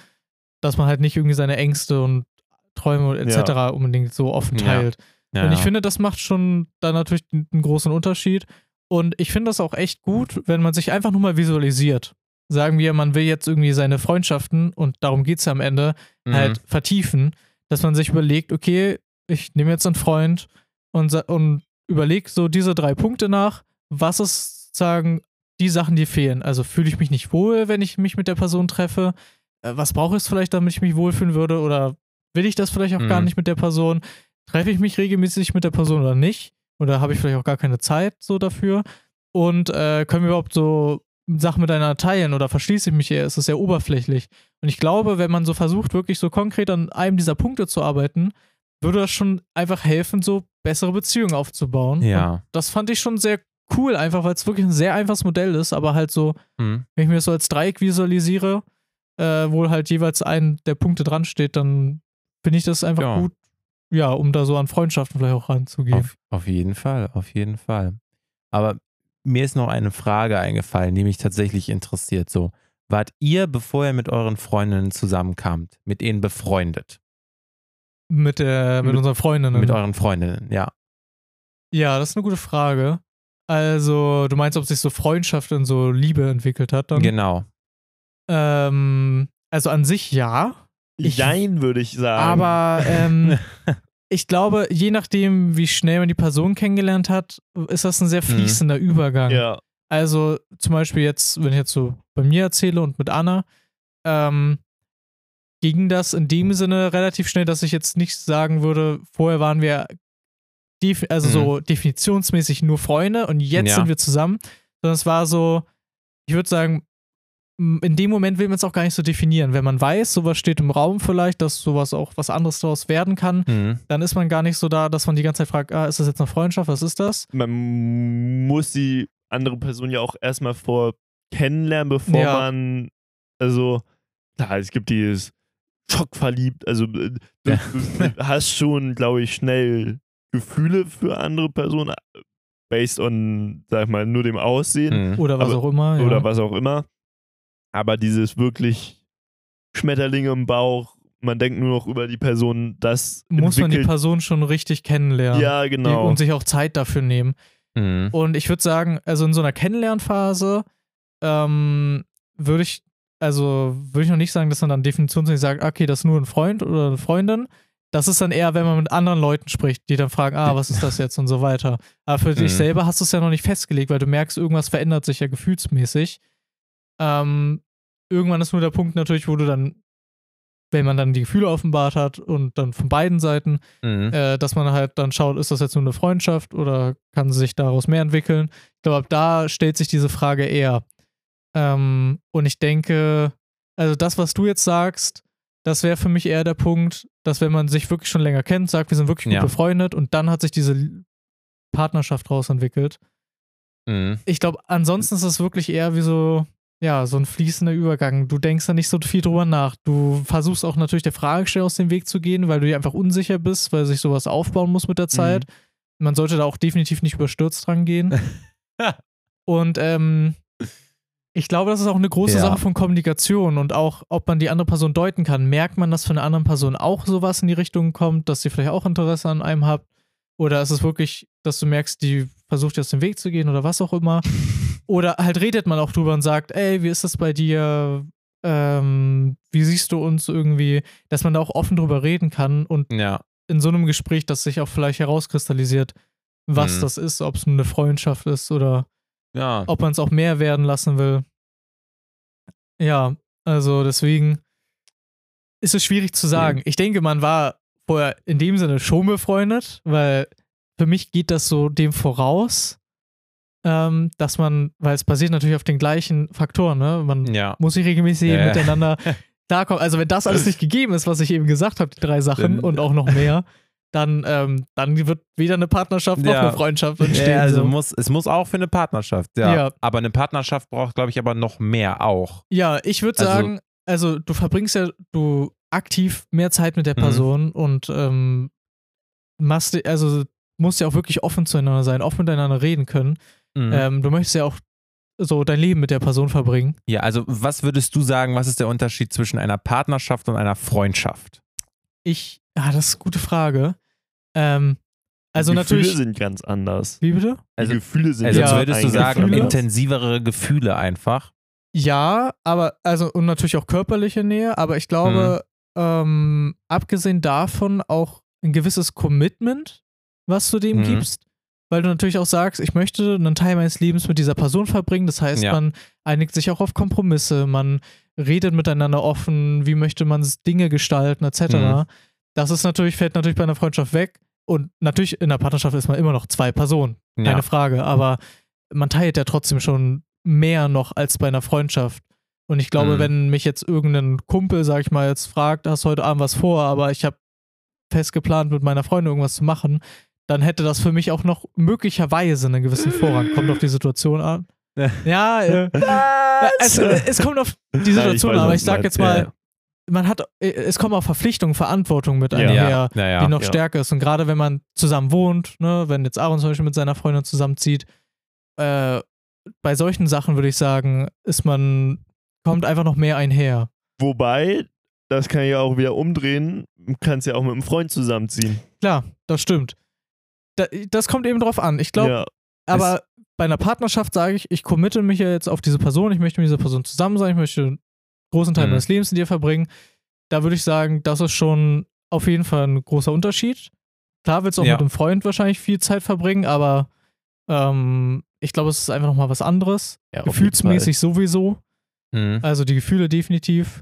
dass man halt nicht irgendwie seine Ängste und Träume etc. unbedingt so offen Ja. teilt. Ja. Und ich finde, das macht schon da natürlich einen großen Unterschied. Und ich finde das auch echt gut, wenn man sich einfach nur mal visualisiert. Sagen wir, man will jetzt irgendwie seine Freundschaften, und darum geht es ja am Ende, Mhm. halt vertiefen, dass man sich überlegt, okay, ich nehme jetzt einen Freund und, und überlege so diese drei Punkte nach, was ist sagen die Sachen, die fehlen. Also fühle ich mich nicht wohl, wenn ich mich mit der Person treffe? Äh, Was brauche ich vielleicht, damit ich mich wohlfühlen würde? Oder will ich das vielleicht auch gar Mhm. nicht mit der Person? Treffe ich mich regelmäßig mit der Person oder nicht? Oder habe ich vielleicht auch gar keine Zeit so dafür? Und äh, können wir überhaupt so Sachen miteinander teilen oder verschließe ich mich eher? Es ist sehr oberflächlich. Und ich glaube, wenn man so versucht, wirklich so konkret an einem dieser Punkte zu arbeiten, würde das schon einfach helfen, so bessere Beziehungen aufzubauen. Ja. Und das fand ich schon sehr cool, einfach weil es wirklich ein sehr einfaches Modell ist, aber halt so, Mhm. wenn ich mir das so als Dreieck visualisiere, äh, wo halt jeweils ein der Punkte dran steht, dann finde ich das einfach Ja. gut, ja, um da so an Freundschaften vielleicht auch ranzugehen. Auf, auf jeden Fall, auf jeden Fall. Aber mir ist noch eine Frage eingefallen, die mich tatsächlich interessiert. So, wart ihr, bevor ihr mit euren Freundinnen zusammenkamt, mit ihnen befreundet? Mit, der, mit, Mit- unseren Freundinnen. Mit euren Freundinnen, ja. ja, das ist eine gute Frage. Also, du meinst, ob sich so Freundschaft in so Liebe entwickelt hat dann? Genau. Ähm, also an sich ja, Ich- Jein, würde ich sagen. aber ähm, ich glaube, je nachdem, wie schnell man die Person kennengelernt hat, ist das ein sehr fließender Übergang. ja, Also zum Beispiel jetzt, wenn ich jetzt so bei mir erzähle und mit Anna, ähm, ging das in dem Sinne relativ schnell, dass ich jetzt nicht sagen würde, vorher waren wir also Mhm. so definitionsmäßig nur Freunde und jetzt Ja. sind wir zusammen, sondern es war so, ich würde sagen, in dem Moment will man es auch gar nicht so definieren. Wenn man weiß, sowas steht im Raum vielleicht, dass sowas auch was anderes daraus werden kann, Mhm. dann ist man gar nicht so da, dass man die ganze Zeit fragt, ah, ist das jetzt eine Freundschaft, was ist das? man muss die andere Person ja auch erstmal vor kennenlernen, bevor Ja. man, also, klar, es gibt dieses schockverliebt, also äh, du, Ja. du hast schon, glaube ich, schnell Gefühle für andere Personen, äh, based on, sag ich mal, nur dem Aussehen Mhm. Oder was Aber- auch immer. Ja. oder was auch immer. Aber dieses wirklich Schmetterlinge im Bauch, man denkt nur noch über die Person, das muss man die entwickelt- Person schon richtig kennenlernen. Ja, genau. Und sich auch Zeit dafür nehmen. Mhm. Und ich würde sagen, also in so einer Kennenlernphase ähm, würde ich, also würde ich noch nicht sagen, dass man dann definitionsmäßig sagt, okay, das ist nur ein Freund oder eine Freundin. Das ist dann eher, wenn man mit anderen Leuten spricht, die dann fragen, ah, was ist das jetzt und so weiter. Aber für dich Mhm. selber hast du es ja noch nicht festgelegt, weil du merkst, irgendwas verändert sich ja gefühlsmäßig. Ähm, irgendwann ist nur der Punkt natürlich, wo du dann, wenn man dann die Gefühle offenbart hat und dann von beiden Seiten, Mhm. äh, dass man halt dann schaut, ist das jetzt nur eine Freundschaft oder kann sich daraus mehr entwickeln? Ich glaube, ab da stellt sich diese Frage eher. Ähm, und ich denke, also das, was du jetzt sagst, das wäre für mich eher der Punkt, dass wenn man sich wirklich schon länger kennt, sagt, wir sind wirklich gut Ja. befreundet und dann hat sich diese Partnerschaft rausentwickelt. Mhm. Ich glaube, ansonsten ist es wirklich eher wie so, ja, so ein fließender Übergang. Du denkst da nicht so viel drüber nach. Du versuchst auch natürlich der Fragestellung aus dem Weg zu gehen, weil du dir einfach unsicher bist, weil sich sowas aufbauen muss mit der Zeit. Man sollte da auch definitiv nicht überstürzt dran gehen. und ähm, ich glaube, das ist auch eine große Ja. Sache von Kommunikation und auch, ob man die andere Person deuten kann. Merkt man, dass von einer anderen Person auch sowas in die Richtung kommt, dass sie vielleicht auch Interesse an einem hat? Oder ist es wirklich, dass du merkst, die versucht dir aus dem Weg zu gehen oder was auch immer? Oder halt redet man auch drüber und sagt, ey, wie ist das bei dir? Ähm, wie siehst du uns irgendwie? Dass man da auch offen drüber reden kann und Ja. in so einem Gespräch, dass sich auch vielleicht herauskristallisiert, was Mhm. das ist, ob es eine Freundschaft ist oder Ja. ob man es auch mehr werden lassen will. Ja, also deswegen ist es schwierig zu sagen. Ich denke, man war vorher in dem Sinne schon befreundet, weil für mich geht das so dem voraus, ähm, dass man, weil es basiert natürlich auf den gleichen Faktoren, ne? Man Ja. muss sich regelmäßig Ja, miteinander klarkommen. Also wenn das alles nicht gegeben ist, was ich eben gesagt habe, die drei Sachen und auch noch mehr, dann, ähm, dann wird weder eine Partnerschaft noch Ja. eine Freundschaft entstehen. Ja, also so. muss, es muss auch für eine Partnerschaft, ja. Ja. Aber eine Partnerschaft braucht, glaube ich, aber noch mehr auch. Ja, ich würde Also- sagen, also du verbringst ja du aktiv mehr Zeit mit der Mhm. Person und ähm, machst, also musst ja auch wirklich offen zueinander sein, offen miteinander reden können. Mhm. Ähm, du möchtest ja auch so dein Leben mit der Person verbringen. Ja, also was würdest du sagen, was ist der Unterschied zwischen einer Partnerschaft und einer Freundschaft? Ich, ja, das ist eine gute Frage. Ähm, also die Gefühle natürlich. sind ganz anders. Wie bitte? Die Also- Gefühle sind Also Ja, jetzt würdest du sagen, Gefühl. intensivere Gefühle einfach. Ja, aber, also, und natürlich auch körperliche Nähe, aber ich glaube, ähm, abgesehen davon auch ein gewisses Commitment, was du dem Mhm. gibst, weil du natürlich auch sagst, ich möchte einen Teil meines Lebens mit dieser Person verbringen. Das heißt, Ja. man einigt sich auch auf Kompromisse, man redet miteinander offen, wie möchte man Dinge gestalten, etc. Mhm. Das ist natürlich, fällt natürlich bei einer Freundschaft weg. Und natürlich in einer Partnerschaft ist man immer noch zwei Personen, keine Ja. Frage. Aber man teilt ja trotzdem schon mehr noch als bei einer Freundschaft. Und ich glaube, Mhm. wenn mich jetzt irgendein Kumpel, sag ich mal, jetzt fragt, hast heute Abend was vor, aber ich habe fest geplant, mit meiner Freundin irgendwas zu machen, dann hätte das für mich auch noch möglicherweise einen gewissen Vorrang. Kommt auf die Situation an. Ja, äh, es, es kommt auf die Situation an, aber ich sag jetzt mal, man hat, äh, es kommen auch Verpflichtungen, Verantwortung mit einher, Ja, ja, die noch ja. stärker ist. Und gerade wenn man zusammen wohnt, ne, wenn jetzt Aaron zum Beispiel mit seiner Freundin zusammenzieht, äh, bei solchen Sachen würde ich sagen, ist man, kommt einfach noch mehr einher. Wobei, das kann ich ja auch wieder umdrehen, kannst ja auch mit einem Freund zusammenziehen. Klar, das stimmt. Da, das kommt eben drauf an. Ich glaube, ja, aber bei einer Partnerschaft sage ich, ich committe mich ja jetzt auf diese Person, ich möchte mit dieser Person zusammen sein, ich möchte einen großen Teil Mhm. meines Lebens mit ihr verbringen. Da würde ich sagen, das ist schon auf jeden Fall ein großer Unterschied. Klar willst du auch Ja. mit einem Freund wahrscheinlich viel Zeit verbringen, aber ähm, ich glaube, es ist einfach nochmal was anderes. ja Gefühlsmäßig sowieso. Mhm. Also die Gefühle definitiv.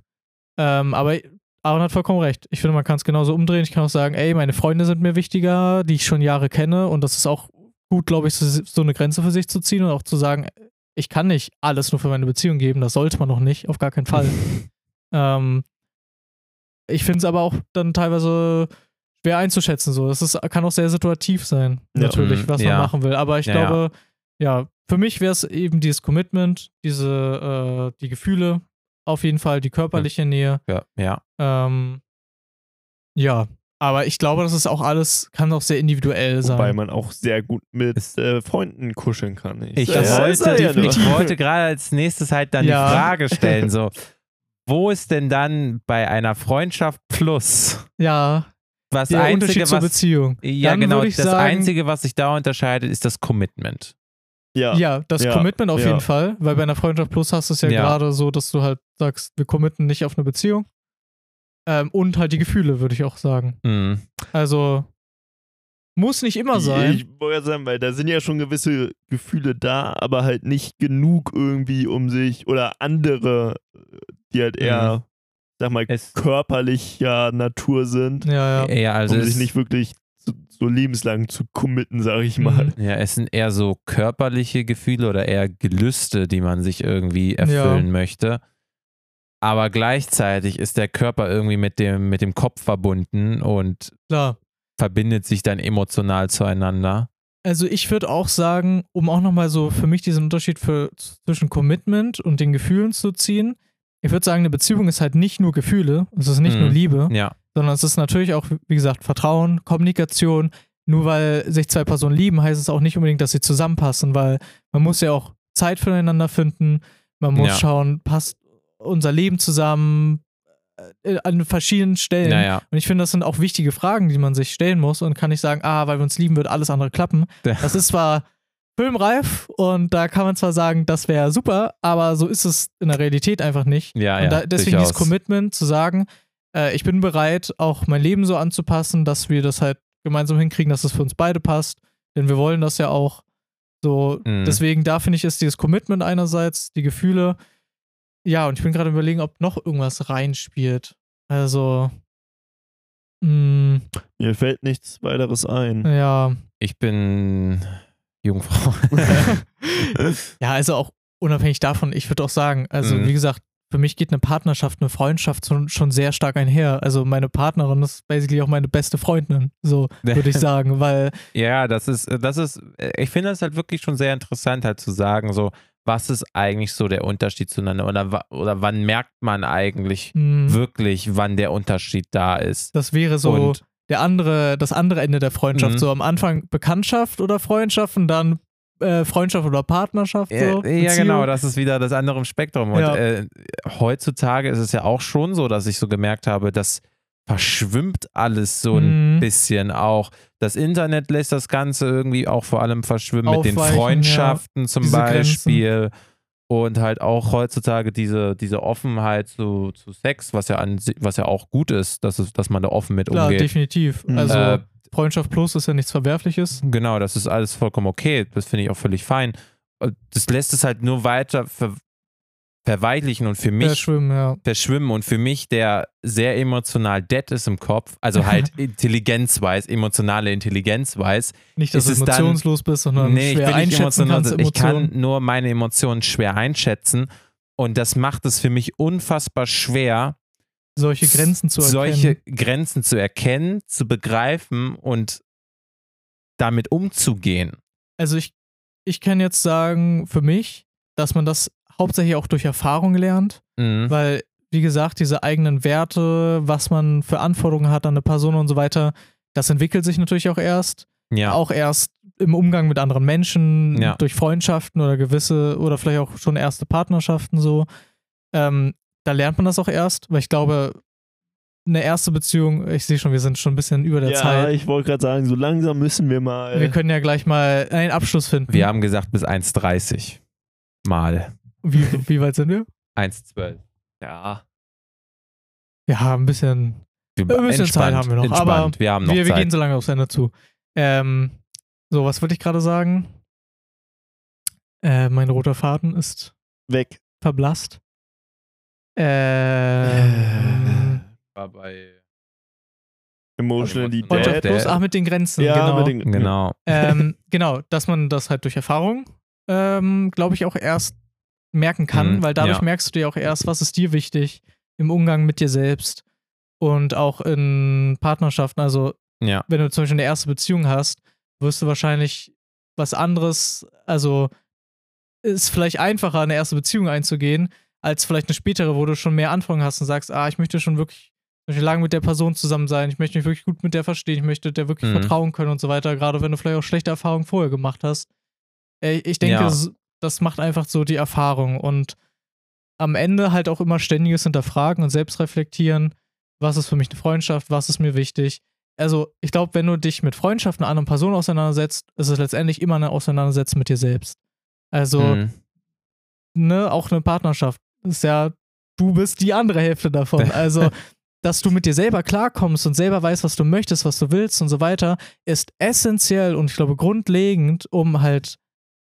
Ähm, aber Aaron hat vollkommen recht. Ich finde, man kann es genauso umdrehen. Ich kann auch sagen, ey, meine Freunde sind mir wichtiger, die ich schon Jahre kenne. Und das ist auch gut, glaube ich, so, so eine Grenze für sich zu ziehen und auch zu sagen, ich kann nicht alles nur für meine Beziehung geben. Das sollte man noch nicht, auf gar keinen Fall. ähm, ich finde es aber auch dann teilweise schwer einzuschätzen. So. Das ist, kann auch sehr situativ sein, Ja. natürlich, Mhm, was ja. man machen will. Aber ich Ja, ja. glaube, ja, für mich wäre es eben dieses Commitment, diese, äh, die Gefühle, auf jeden Fall die körperliche Nähe. Ja, ja. Ähm, ja, aber ich glaube, das ist auch alles, kann auch sehr individuell sein. Wobei man auch sehr gut mit äh, Freunden kuscheln kann. Ich Das wollte, ja ich wollte gerade als nächstes halt dann Ja. die Frage stellen, so, wo ist denn dann bei einer Freundschaft plus ja, was der Einzige, Unterschied zur was, Beziehung. ja Dann genau, ich das sagen- Einzige, was sich da unterscheidet, ist das Commitment. Ja, Ja, das Ja, Commitment auf ja. jeden Fall, weil bei einer Freundschaft Plus hast du es ja, Ja. gerade so, dass du halt sagst, wir committen nicht auf eine Beziehung. Ähm, und halt die Gefühle, würde ich auch sagen. Mhm. Also muss nicht immer sein. Ich wollte ja sagen, weil da sind ja schon gewisse Gefühle da, aber halt nicht genug irgendwie um sich oder andere, die halt eher, sag mal, Es- körperlicher Natur sind, ja, ja. Ja, also um sich nicht wirklich so, so lebenslang zu committen, sag ich mal. Mhm. ja, es sind eher so körperliche Gefühle oder eher Gelüste, die man sich irgendwie erfüllen möchte. Aber gleichzeitig ist der Körper irgendwie mit dem, mit dem Kopf verbunden und Klar. verbindet sich dann emotional zueinander. Also ich würde auch sagen, um auch nochmal so für mich diesen Unterschied für, zwischen Commitment und den Gefühlen zu ziehen, ich würde sagen, eine Beziehung ist halt nicht nur Gefühle, es ist nicht Mhm. nur Liebe, Ja, sondern es ist natürlich auch, wie gesagt, Vertrauen, Kommunikation. Nur weil sich zwei Personen lieben, heißt es auch nicht unbedingt, dass sie zusammenpassen, weil man muss ja auch Zeit füreinander finden. Man muss Ja. schauen, passt unser Leben zusammen äh, an verschiedenen Stellen. naja. Und ich finde, das sind auch wichtige Fragen, die man sich stellen muss und kann nicht sagen, ah, weil wir uns lieben, wird alles andere klappen. Das ist zwar filmreif und da kann man zwar sagen, das wäre super, aber so ist es in der Realität einfach nicht. Ja, und ja. da, deswegen dieses Commitment zu sagen, äh, ich bin bereit, auch mein Leben so anzupassen, dass wir das halt gemeinsam hinkriegen, dass es für uns beide passt. Denn wir wollen das ja auch. So, Mhm. deswegen, da finde ich, ist dieses Commitment einerseits, die Gefühle. Ja, und ich bin gerade überlegen, ob noch irgendwas reinspielt. Also, mh, Mir fällt nichts weiteres ein. ja. Ich bin Jungfrau. ja, also auch unabhängig davon, ich würde auch sagen, also Mhm. wie gesagt, für mich geht eine Partnerschaft, eine Freundschaft schon, schon sehr stark einher. Also meine Partnerin ist basically auch meine beste Freundin, so würde ich sagen, weil Ja, das ist, das ist, ich finde das halt wirklich schon sehr interessant, halt zu sagen, so, was ist eigentlich so der Unterschied zueinander oder, oder wann merkt man eigentlich mh, wirklich, wann der Unterschied da ist. das wäre so Und der andere, das andere Ende der Freundschaft. Mhm. So am Anfang Bekanntschaft oder Freundschaft und dann äh, Freundschaft oder Partnerschaft. So, ja, ja, genau, das ist wieder das andere im Spektrum. Und Ja. äh, heutzutage ist es ja auch schon so, dass ich so gemerkt habe, das verschwimmt alles so ein Mhm. bisschen auch. Das Internet lässt das Ganze irgendwie auch vor allem verschwimmen mit den Aufweichen, ja. Freundschaften zum Beispiel. Und halt auch heutzutage diese, diese Offenheit zu, zu Sex, was ja, an, was ja auch gut ist, dass, es, dass man da offen mit Klar, umgeht. definitiv. Mhm. Also Äh, Freundschaft plus ist ja nichts Verwerfliches. Genau, das ist alles vollkommen okay. Das finde ich auch völlig fein. Das lässt es halt nur weiter ver verweichlichen und für mich Verschwimmen, ja. verschwimmen und für mich, der sehr emotional dead ist im Kopf, also halt intelligenzweis, emotionale Intelligenzweis. Nicht, dass Ist du es dann- emotionslos bist, sondern Nee, ich schwer bin nicht einschätzen emotional. kannst, Ich kann nur meine Emotionen schwer einschätzen und das macht es für mich unfassbar schwer, solche Grenzen zu erkennen. solche Grenzen zu erkennen, zu begreifen und damit umzugehen. Also ich, ich kann jetzt sagen, für mich, dass man das hauptsächlich auch durch Erfahrung lernt, Mhm. weil, wie gesagt, diese eigenen Werte, was man für Anforderungen hat an eine Person und so weiter, das entwickelt sich natürlich auch erst. Ja. Auch erst im Umgang mit anderen Menschen, Ja. durch Freundschaften oder gewisse, oder vielleicht auch schon erste Partnerschaften so. Ähm, da lernt man das auch erst, weil ich glaube, eine erste Beziehung, ich sehe schon, wir sind schon ein bisschen über der ja, Zeit. ich wollte gerade sagen, so langsam müssen wir mal. Wir können ja gleich mal einen Abschluss finden. Wir haben gesagt bis 1,30 mal. Wie, wie weit sind wir? 1,12. Ja. Ja, ein bisschen. Wir, Ein bisschen Zeit haben wir noch, Entspannt. aber wir haben noch Wir, wir gehen so lange aufs Ende zu. Ähm, so, was wollte ich gerade sagen? Äh, mein roter Faden ist weg. verblasst. Ähm, War bei Emotionally Also, Freundschaft der- dead. plus, ach, mit den Grenzen, Ja, genau. mit den, genau. ähm, genau, dass man das halt durch Erfahrung, ähm, glaube ich, auch erst merken kann, Mhm, weil dadurch ja. merkst du dir auch erst, was ist dir wichtig im Umgang mit dir selbst und auch in Partnerschaften. Also Ja. wenn du zum Beispiel eine erste Beziehung hast, wirst du wahrscheinlich was anderes, also ist vielleicht einfacher, eine erste Beziehung einzugehen, als vielleicht eine spätere, wo du schon mehr Anfang hast und sagst, ah, ich möchte schon wirklich lange mit der Person zusammen sein, ich möchte mich wirklich gut mit der verstehen, ich möchte der wirklich Mhm. vertrauen können und so weiter, gerade wenn du vielleicht auch schlechte Erfahrungen vorher gemacht hast. Ich denke, Ja. Das macht einfach so die Erfahrung und am Ende halt auch immer ständiges Hinterfragen und Selbstreflektieren. Was ist für mich eine Freundschaft? Was ist mir wichtig? Also, ich glaube, wenn du dich mit Freundschaften einer anderen Person auseinandersetzt, ist es letztendlich immer eine Auseinandersetzung mit dir selbst. Also, Mhm. ne, auch eine Partnerschaft ist ja, du bist die andere Hälfte davon. Also, dass du mit dir selber klarkommst und selber weißt, was du möchtest, was du willst und so weiter, ist essentiell und ich glaube grundlegend, um halt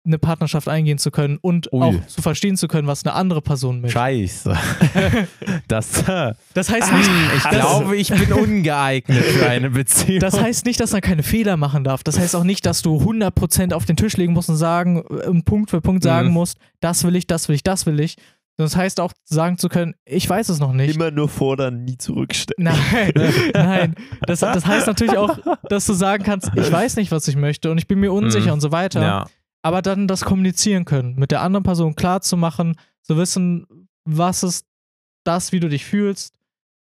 eine Partnerschaft eingehen zu können und Ui. auch zu verstehen zu können, was eine andere Person möchte. Scheiße. Das, äh, Das heißt nicht, ich das, glaube, ich bin ungeeignet für eine Beziehung. das heißt nicht, dass man keine Fehler machen darf. Das heißt auch nicht, dass du 100% auf den Tisch legen musst und sagen, äh, Punkt für Punkt sagen Mhm. musst, das will ich, das will ich, das will ich. Das heißt auch sagen zu können, ich weiß es noch nicht. Immer nur fordern, nie zurückstellen. Nein, nein. Das, das heißt natürlich auch, dass du sagen kannst, ich weiß nicht, was ich möchte und ich bin mir unsicher Mhm. und so weiter. Ja. Aber dann das kommunizieren können, mit der anderen Person klar zu machen, zu wissen, was ist das, wie du dich fühlst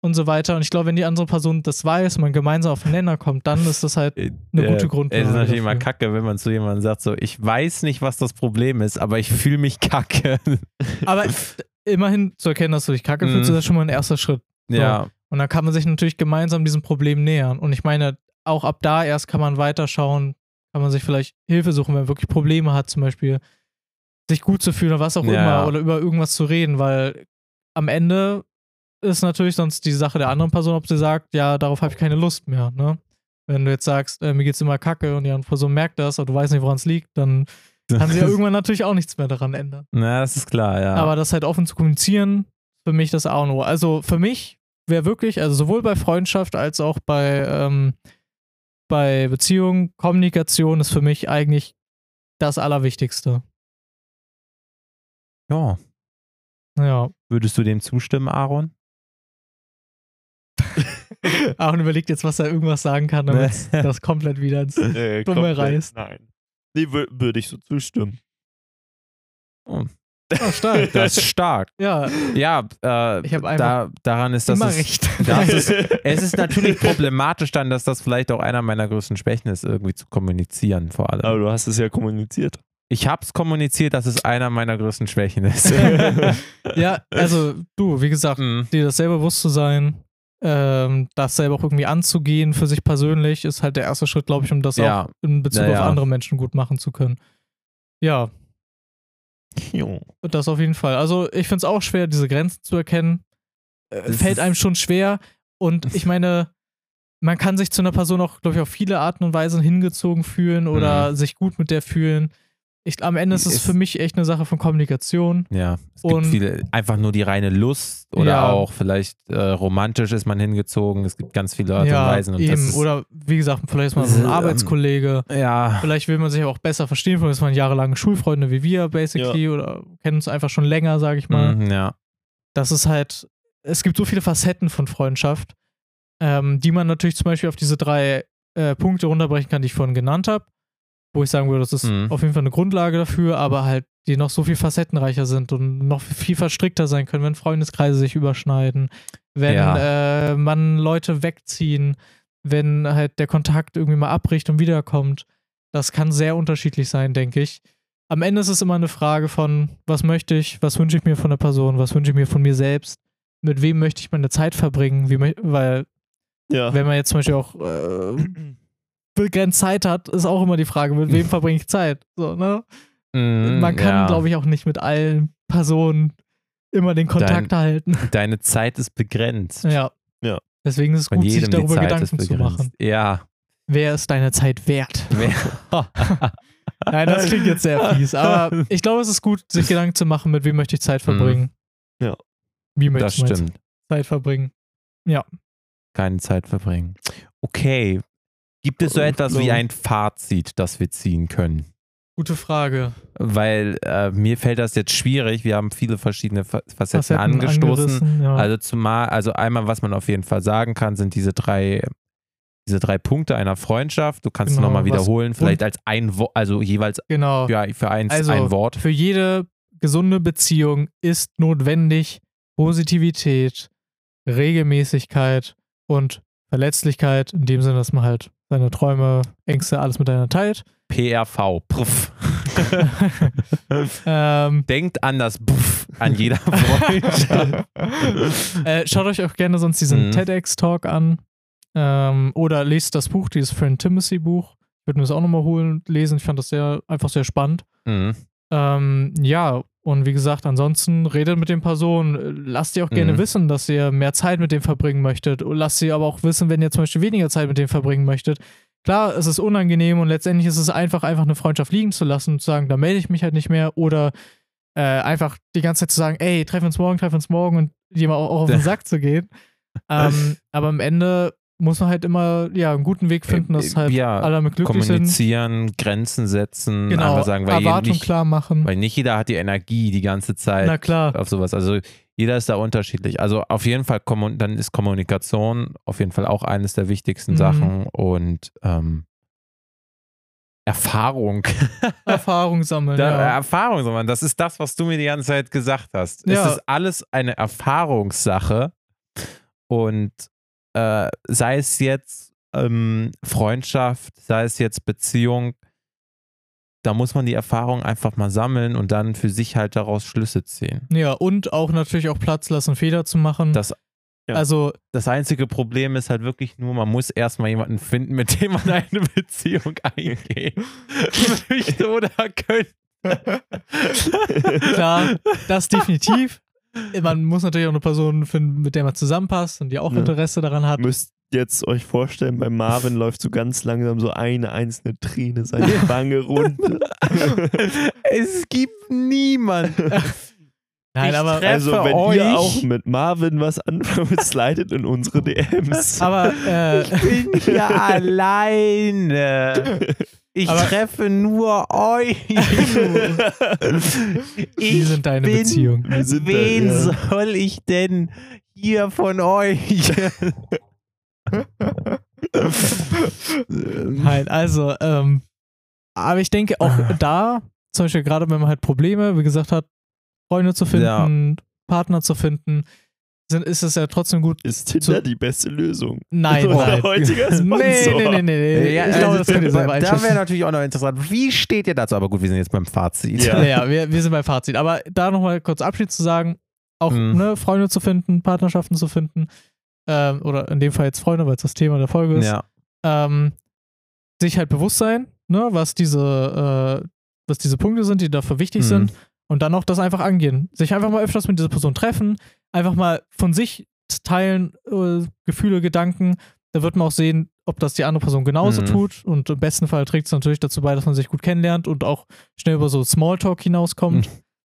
und so weiter. Und ich glaube, wenn die andere Person das weiß und man gemeinsam auf den Nenner kommt, dann ist das halt eine gute Grundlage. Es ist natürlich immer dafür. kacke, wenn man zu jemandem sagt, so, ich weiß nicht, was das Problem ist, aber ich fühle mich kacke. Aber immerhin zu erkennen, dass du dich kacke fühlst, Mhm. ist das schon mal ein erster Schritt. ja. Und dann kann man sich natürlich gemeinsam diesem Problem nähern. Und ich meine, auch ab da erst kann man weiterschauen, kann man sich vielleicht Hilfe suchen, wenn man wirklich Probleme hat, zum Beispiel sich gut zu fühlen oder was auch Ja. immer oder über irgendwas zu reden, weil am Ende ist natürlich sonst die Sache der anderen Person, ob sie sagt, ja, darauf habe ich keine Lust mehr. Ne? Wenn du jetzt sagst, äh, mir geht's immer kacke und die andere Person merkt das, aber du weißt nicht, woran es liegt, dann kann sie ja irgendwann natürlich auch nichts mehr daran ändern. Na, das ist klar, ja. Aber das halt offen zu kommunizieren, für mich das A und O. Also für mich wäre wirklich, also sowohl bei Freundschaft als auch bei, ähm, bei Beziehung, Kommunikation ist für mich eigentlich das Allerwichtigste. ja. Ja. Würdest du dem zustimmen, Aaron? Aaron überlegt jetzt, was er irgendwas sagen kann, damit das komplett wieder ins. Äh, Dumme komplett- Reis. Nein. Nee, wür- würde ich so zustimmen. Oh, stark. Das ist stark. ja, Ja, äh, Ich da, daran ist das. immer es- recht. Das ist, es ist natürlich problematisch dann, dass das vielleicht auch einer meiner größten Schwächen ist, irgendwie zu kommunizieren, vor allem. Aber du hast es ja kommuniziert. Ich habe es kommuniziert, dass es einer meiner größten Schwächen ist. ja, also du, wie gesagt, Mhm. dir das selber bewusst zu sein, ähm, das selber auch irgendwie anzugehen für sich persönlich, ist halt der erste Schritt, glaube ich, um das Ja. auch in Bezug Ja, auf ja. andere Menschen gut machen zu können. Ja, Jo. das auf jeden Fall. Also ich finde es auch schwer, diese Grenzen zu erkennen. Äh, fällt einem schon schwer. Und ich meine, man kann sich zu einer Person auch, glaube ich, auf viele Arten und Weisen hingezogen fühlen oder sich gut mit der fühlen. Ich, am Ende ist es Ist- für mich echt eine Sache von Kommunikation. Ja, es gibt Und- viele, einfach nur die reine Lust oder Ja. auch vielleicht äh, romantisch ist man hingezogen. Es gibt ganz viele Art und Weisen. Und eben. das ist, Oder wie gesagt, vielleicht ist man so ein Ähm, Arbeitskollege. ja, Vielleicht will man sich auch besser verstehen, vielleicht ist man jahrelange Schulfreunde wie wir, basically, oder kennen uns einfach schon länger, sage ich mal. mhm, ja, Das ist halt, es gibt so viele Facetten von Freundschaft, ähm, die man natürlich zum Beispiel auf diese drei äh, Punkte runterbrechen kann, die ich vorhin genannt habe. Wo ich sagen würde, das ist Mhm. auf jeden Fall eine Grundlage dafür, aber halt, die noch so viel facettenreicher sind und noch viel verstrickter sein können, wenn Freundeskreise sich überschneiden, wenn Ja. äh, man Leute wegziehen, wenn halt der Kontakt irgendwie mal abbricht und wiederkommt. Das kann sehr unterschiedlich sein, denke ich. Am Ende ist es immer eine Frage von, was möchte ich, was wünsche ich mir von der Person, was wünsche ich mir von mir selbst, mit wem möchte ich meine Zeit verbringen, wie, weil Ja. wenn man jetzt zum Beispiel auch äh, begrenzt Zeit hat, ist auch immer die Frage, mit wem verbringe ich Zeit. So, ne? Mhm, Man kann, ja. glaube ich, auch nicht mit allen Personen immer den Kontakt halten. Deine Zeit ist begrenzt. Ja. Ja. Deswegen ist es Von gut, sich darüber Gedanken zu machen. Ja. Wer ist deine Zeit wert? Wer- Nein, das klingt jetzt sehr fies, aber ich glaube, es ist gut, sich Gedanken zu machen, mit wem möchte ich Zeit verbringen. Ja. Wie möchte das ich stimmt. Zeit verbringen? Keine Zeit verbringen. Okay. Gibt es so Oh, etwas wie ein Fazit, das wir ziehen können? Gute Frage. Weil äh, mir fällt das jetzt schwierig. Wir haben viele verschiedene Fa Facetten, angestoßen. Ja. Also zumal, also einmal, was man auf jeden Fall sagen kann, sind diese drei, diese drei Punkte einer Freundschaft. Du kannst Genau, nochmal wiederholen, vielleicht als ein Wort, also jeweils genau. für, für eins Also ein Wort. für jede gesunde Beziehung ist notwendig Positivität, Regelmäßigkeit und Verletzlichkeit, in dem Sinne, dass man halt seine Träume, Ängste, alles miteinander teilt. PRV. Puff. ähm, Denkt an das Puff an jeder Freundschaft. äh, schaut euch auch gerne sonst diesen Mhm. TEDx-Talk an ähm, oder lest das Buch, dieses Friend Timothy Buch. Ich würde mir das auch nochmal holen und lesen. Ich fand das sehr, einfach sehr spannend. mhm. Ähm, ja, und wie gesagt, ansonsten redet mit den Personen. Lasst ihr auch gerne Mhm. wissen, dass ihr mehr Zeit mit denen verbringen möchtet. Und lasst sie aber auch wissen, wenn ihr zum Beispiel weniger Zeit mit denen verbringen möchtet. Klar, es ist unangenehm und letztendlich ist es einfach, einfach eine Freundschaft liegen zu lassen und zu sagen, da melde ich mich halt nicht mehr. Oder äh, einfach die ganze Zeit zu sagen, ey, treffen wir uns morgen, treffen wir uns morgen und jemand auch, auch auf den Sack zu gehen. Ähm, aber am Ende muss man halt immer ja einen guten Weg finden, dass halt ja, alle mit glücklich sind. kommunizieren, Grenzen setzen, Genau, einfach sagen, weil, Erwartung nicht, klar machen. weil nicht jeder hat die Energie die ganze Zeit Na klar. auf sowas. Also jeder ist da unterschiedlich. Also auf jeden Fall, dann ist Kommunikation auf jeden Fall auch eines der wichtigsten Mhm. Sachen und ähm, Erfahrung. Erfahrung sammeln. Da, ja. Erfahrung, Mann. Das ist das, was du mir die ganze Zeit gesagt hast. Ja. Es ist alles eine Erfahrungssache und äh, sei es jetzt ähm, Freundschaft, sei es jetzt Beziehung, da muss man die Erfahrung einfach mal sammeln und dann für sich halt daraus Schlüsse ziehen. ja, und auch natürlich auch Platz lassen, Fehler zu machen. Das, Ja. Also, das einzige Problem ist halt wirklich nur, man muss erstmal jemanden finden, mit dem man eine Beziehung eingehen möchte oder könnte. klar, das definitiv. Man muss natürlich auch eine Person finden, mit der man zusammenpasst und die auch Ja. Interesse daran hat. müsst jetzt euch vorstellen, bei Marvin läuft so ganz langsam so eine einzelne Träne seine Wange runter. es gibt niemanden. Nein, Ich aber, Also wenn euch. ihr auch mit Marvin was anfangen, slidet in unsere DMs. aber äh, Ich bin hier alleine. Ich Aber- treffe nur euch. wie Ich sind deine bin- Beziehungen? Wir sind da, Wen ja. soll ich denn hier von euch? Nein, also, ähm, aber ich denke auch da, zum Beispiel gerade wenn man halt Probleme, wie gesagt hat, Freunde zu finden, Partner zu finden, sind, ist es ja trotzdem gut. Ist Tinder die beste Lösung? Nein, nein. heutiger Nee, Sponsor. nee, nee, nee, nee. Ja, ich glaube, also, das könnt ihr selber Da wäre natürlich auch noch interessant. Wie steht ihr dazu? Aber gut, wir sind jetzt beim Fazit. Ja. Ja, ja, wir, wir sind beim Fazit. Aber da nochmal kurz Abschied zu sagen, auch Mhm. ne, Freunde zu finden, Partnerschaften zu finden, ähm, oder in dem Fall jetzt Freunde, weil es das Thema der Folge ist, Ja. ähm, sich halt bewusst sein, ne, was diese, äh, was diese Punkte sind, die dafür wichtig Mhm. sind, und dann auch das einfach angehen. Sich einfach mal öfters mit dieser Person treffen, einfach mal von sich teilen, äh, Gefühle, Gedanken. Da wird man auch sehen, ob das die andere Person genauso Mhm. tut. Und im besten Fall trägt es natürlich dazu bei, dass man sich gut kennenlernt und auch schnell über so Smalltalk hinauskommt.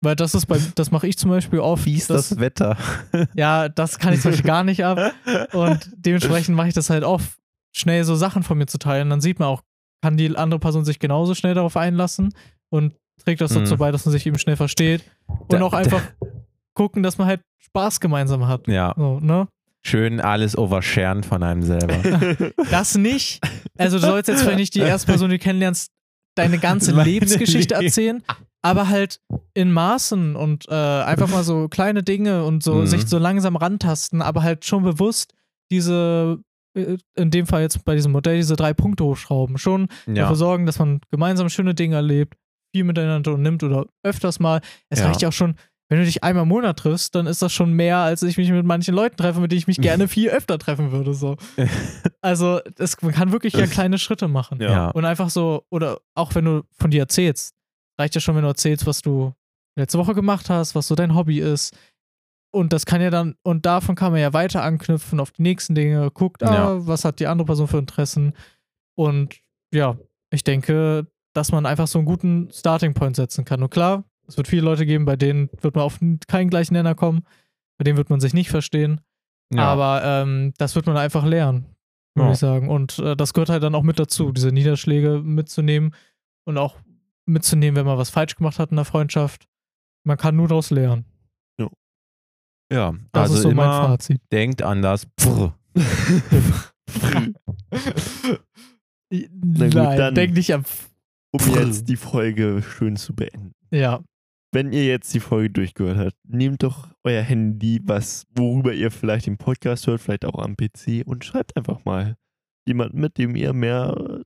Weil das ist bei, das mache ich zum Beispiel oft. Wie ist dass- das Wetter? ja, das kann ich zum Beispiel gar nicht ab. Und dementsprechend mache ich das halt oft, schnell so Sachen von mir zu teilen. Dann sieht man auch, kann die andere Person sich genauso schnell darauf einlassen und trägt das dazu Mhm. bei, dass man sich eben schnell versteht. Und Da- auch einfach gucken, dass man halt Spaß gemeinsam hat. Ja, So, ne? schön alles oversharen von einem selber. Das nicht. Also, du sollst jetzt vielleicht nicht die erste Person, die du kennenlernst, deine ganze Meine Lebensgeschichte Leb- erzählen, aber halt in Maßen und äh, einfach mal so kleine Dinge und so Mhm. sich so langsam rantasten, aber halt schon bewusst diese, äh, in dem Fall jetzt bei diesem Modell, diese drei Punkte hochschrauben. Schon Ja. dafür sorgen, dass man gemeinsam schöne Dinge erlebt, viel miteinander unternimmt oder öfters mal. Es Ja. reicht ja auch schon, wenn du dich einmal im Monat triffst, dann ist das schon mehr, als ich mich mit manchen Leuten treffe, mit denen ich mich gerne viel öfter treffen würde. So. Also, es, man kann wirklich ja kleine Schritte machen. Ja. Und einfach so, oder auch wenn du von dir erzählst, reicht ja schon, wenn du erzählst, was du letzte Woche gemacht hast, was so dein Hobby ist. Und das kann ja dann, und davon kann man ja weiter anknüpfen auf die nächsten Dinge, guckt, ah, Ja. was hat die andere Person für Interessen. Und ja, ich denke, dass man einfach so einen guten Starting Point setzen kann. Und klar, es wird viele Leute geben, bei denen wird man auf keinen gleichen Nenner kommen, bei denen wird man sich nicht verstehen. ja. Aber ähm, das wird man einfach lernen, würde Ja. ich sagen. Und äh, das gehört halt dann auch mit dazu, diese Niederschläge mitzunehmen und auch mitzunehmen, wenn man was falsch gemacht hat in der Freundschaft. Man kann nur daraus lernen. ja. Das also ist so mein immer Fazit. denkt anders. Pff. gut, Nein, dann- denk nicht am. Um jetzt die Folge schön zu beenden. Ja, Wenn ihr jetzt die Folge durchgehört habt, nehmt doch euer Handy, was, worüber ihr vielleicht den Podcast hört, vielleicht auch am PC und schreibt einfach mal jemanden, mit dem ihr mehr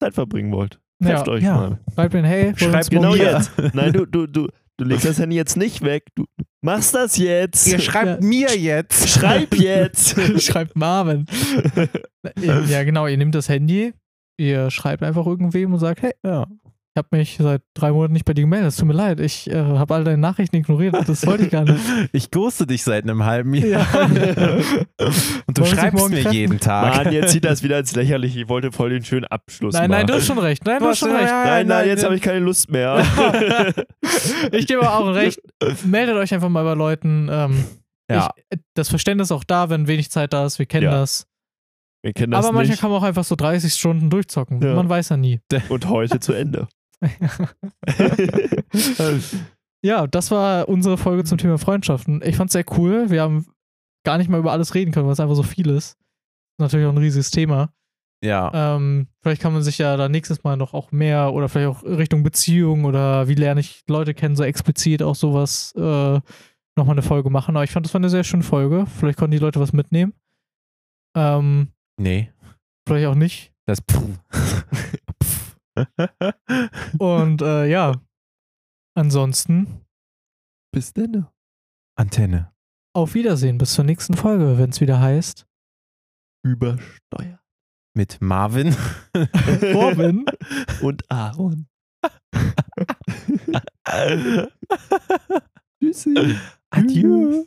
Zeit verbringen wollt. Ja, Trefft euch ja. mal. schreib mir, hey, Schreibt Genau jetzt. Nein, du, du, du, du legst das Handy jetzt nicht weg. Du machst das jetzt. Ihr schreibt Ja. mir jetzt. Schreib jetzt. schreibt Marvin. ja, genau, ihr nehmt das Handy, ihr schreibt einfach irgendwem und sagt, hey, Ja. ich habe mich seit drei Monaten nicht bei dir gemeldet, es tut mir leid, ich äh, habe all deine Nachrichten ignoriert, das wollte ich gar nicht. Ich ghoste dich seit einem halben Jahr. Ja. Und du Wollen schreibst mir treffen? jeden Tag. Mann, jetzt sieht das wieder ins Lächerliche. Ich wollte voll den schönen Abschluss Nein, nein, machen. du hast schon recht. Nein, du hast schon recht. Nein, nein, jetzt habe ich keine Lust mehr. Ich gebe auch recht. Meldet euch einfach mal bei Leuten. Ähm, Ja. ich, das Verständnis ist auch da, wenn wenig Zeit da ist. Wir kennen Ja. das. Wir kennen das Aber manchmal nicht. kann man auch einfach so 30 Stunden durchzocken. Ja. Man weiß ja nie. Und heute zu Ende. ja, das war unsere Folge zum Thema Freundschaften. Ich fand's sehr cool. Wir haben gar nicht mal über alles reden können, weil es einfach so viel ist. Natürlich auch ein riesiges Thema. Ja. Ähm, vielleicht kann man sich ja dann nächstes Mal noch auch mehr oder vielleicht auch Richtung Beziehung oder wie lerne ich Leute kennen, so explizit auch sowas äh, nochmal eine Folge machen. Aber ich fand, das war eine sehr schöne Folge. Vielleicht konnten die Leute was mitnehmen. Ähm, Nee. vielleicht auch nicht. Das Und äh, ja, ansonsten Bis denn. Antenne. auf Wiedersehen. Bis zur nächsten Folge, wenn es wieder heißt. Übersteuert. Mit Marvin. Robin. Und Aaron. Tschüssi. Adieu.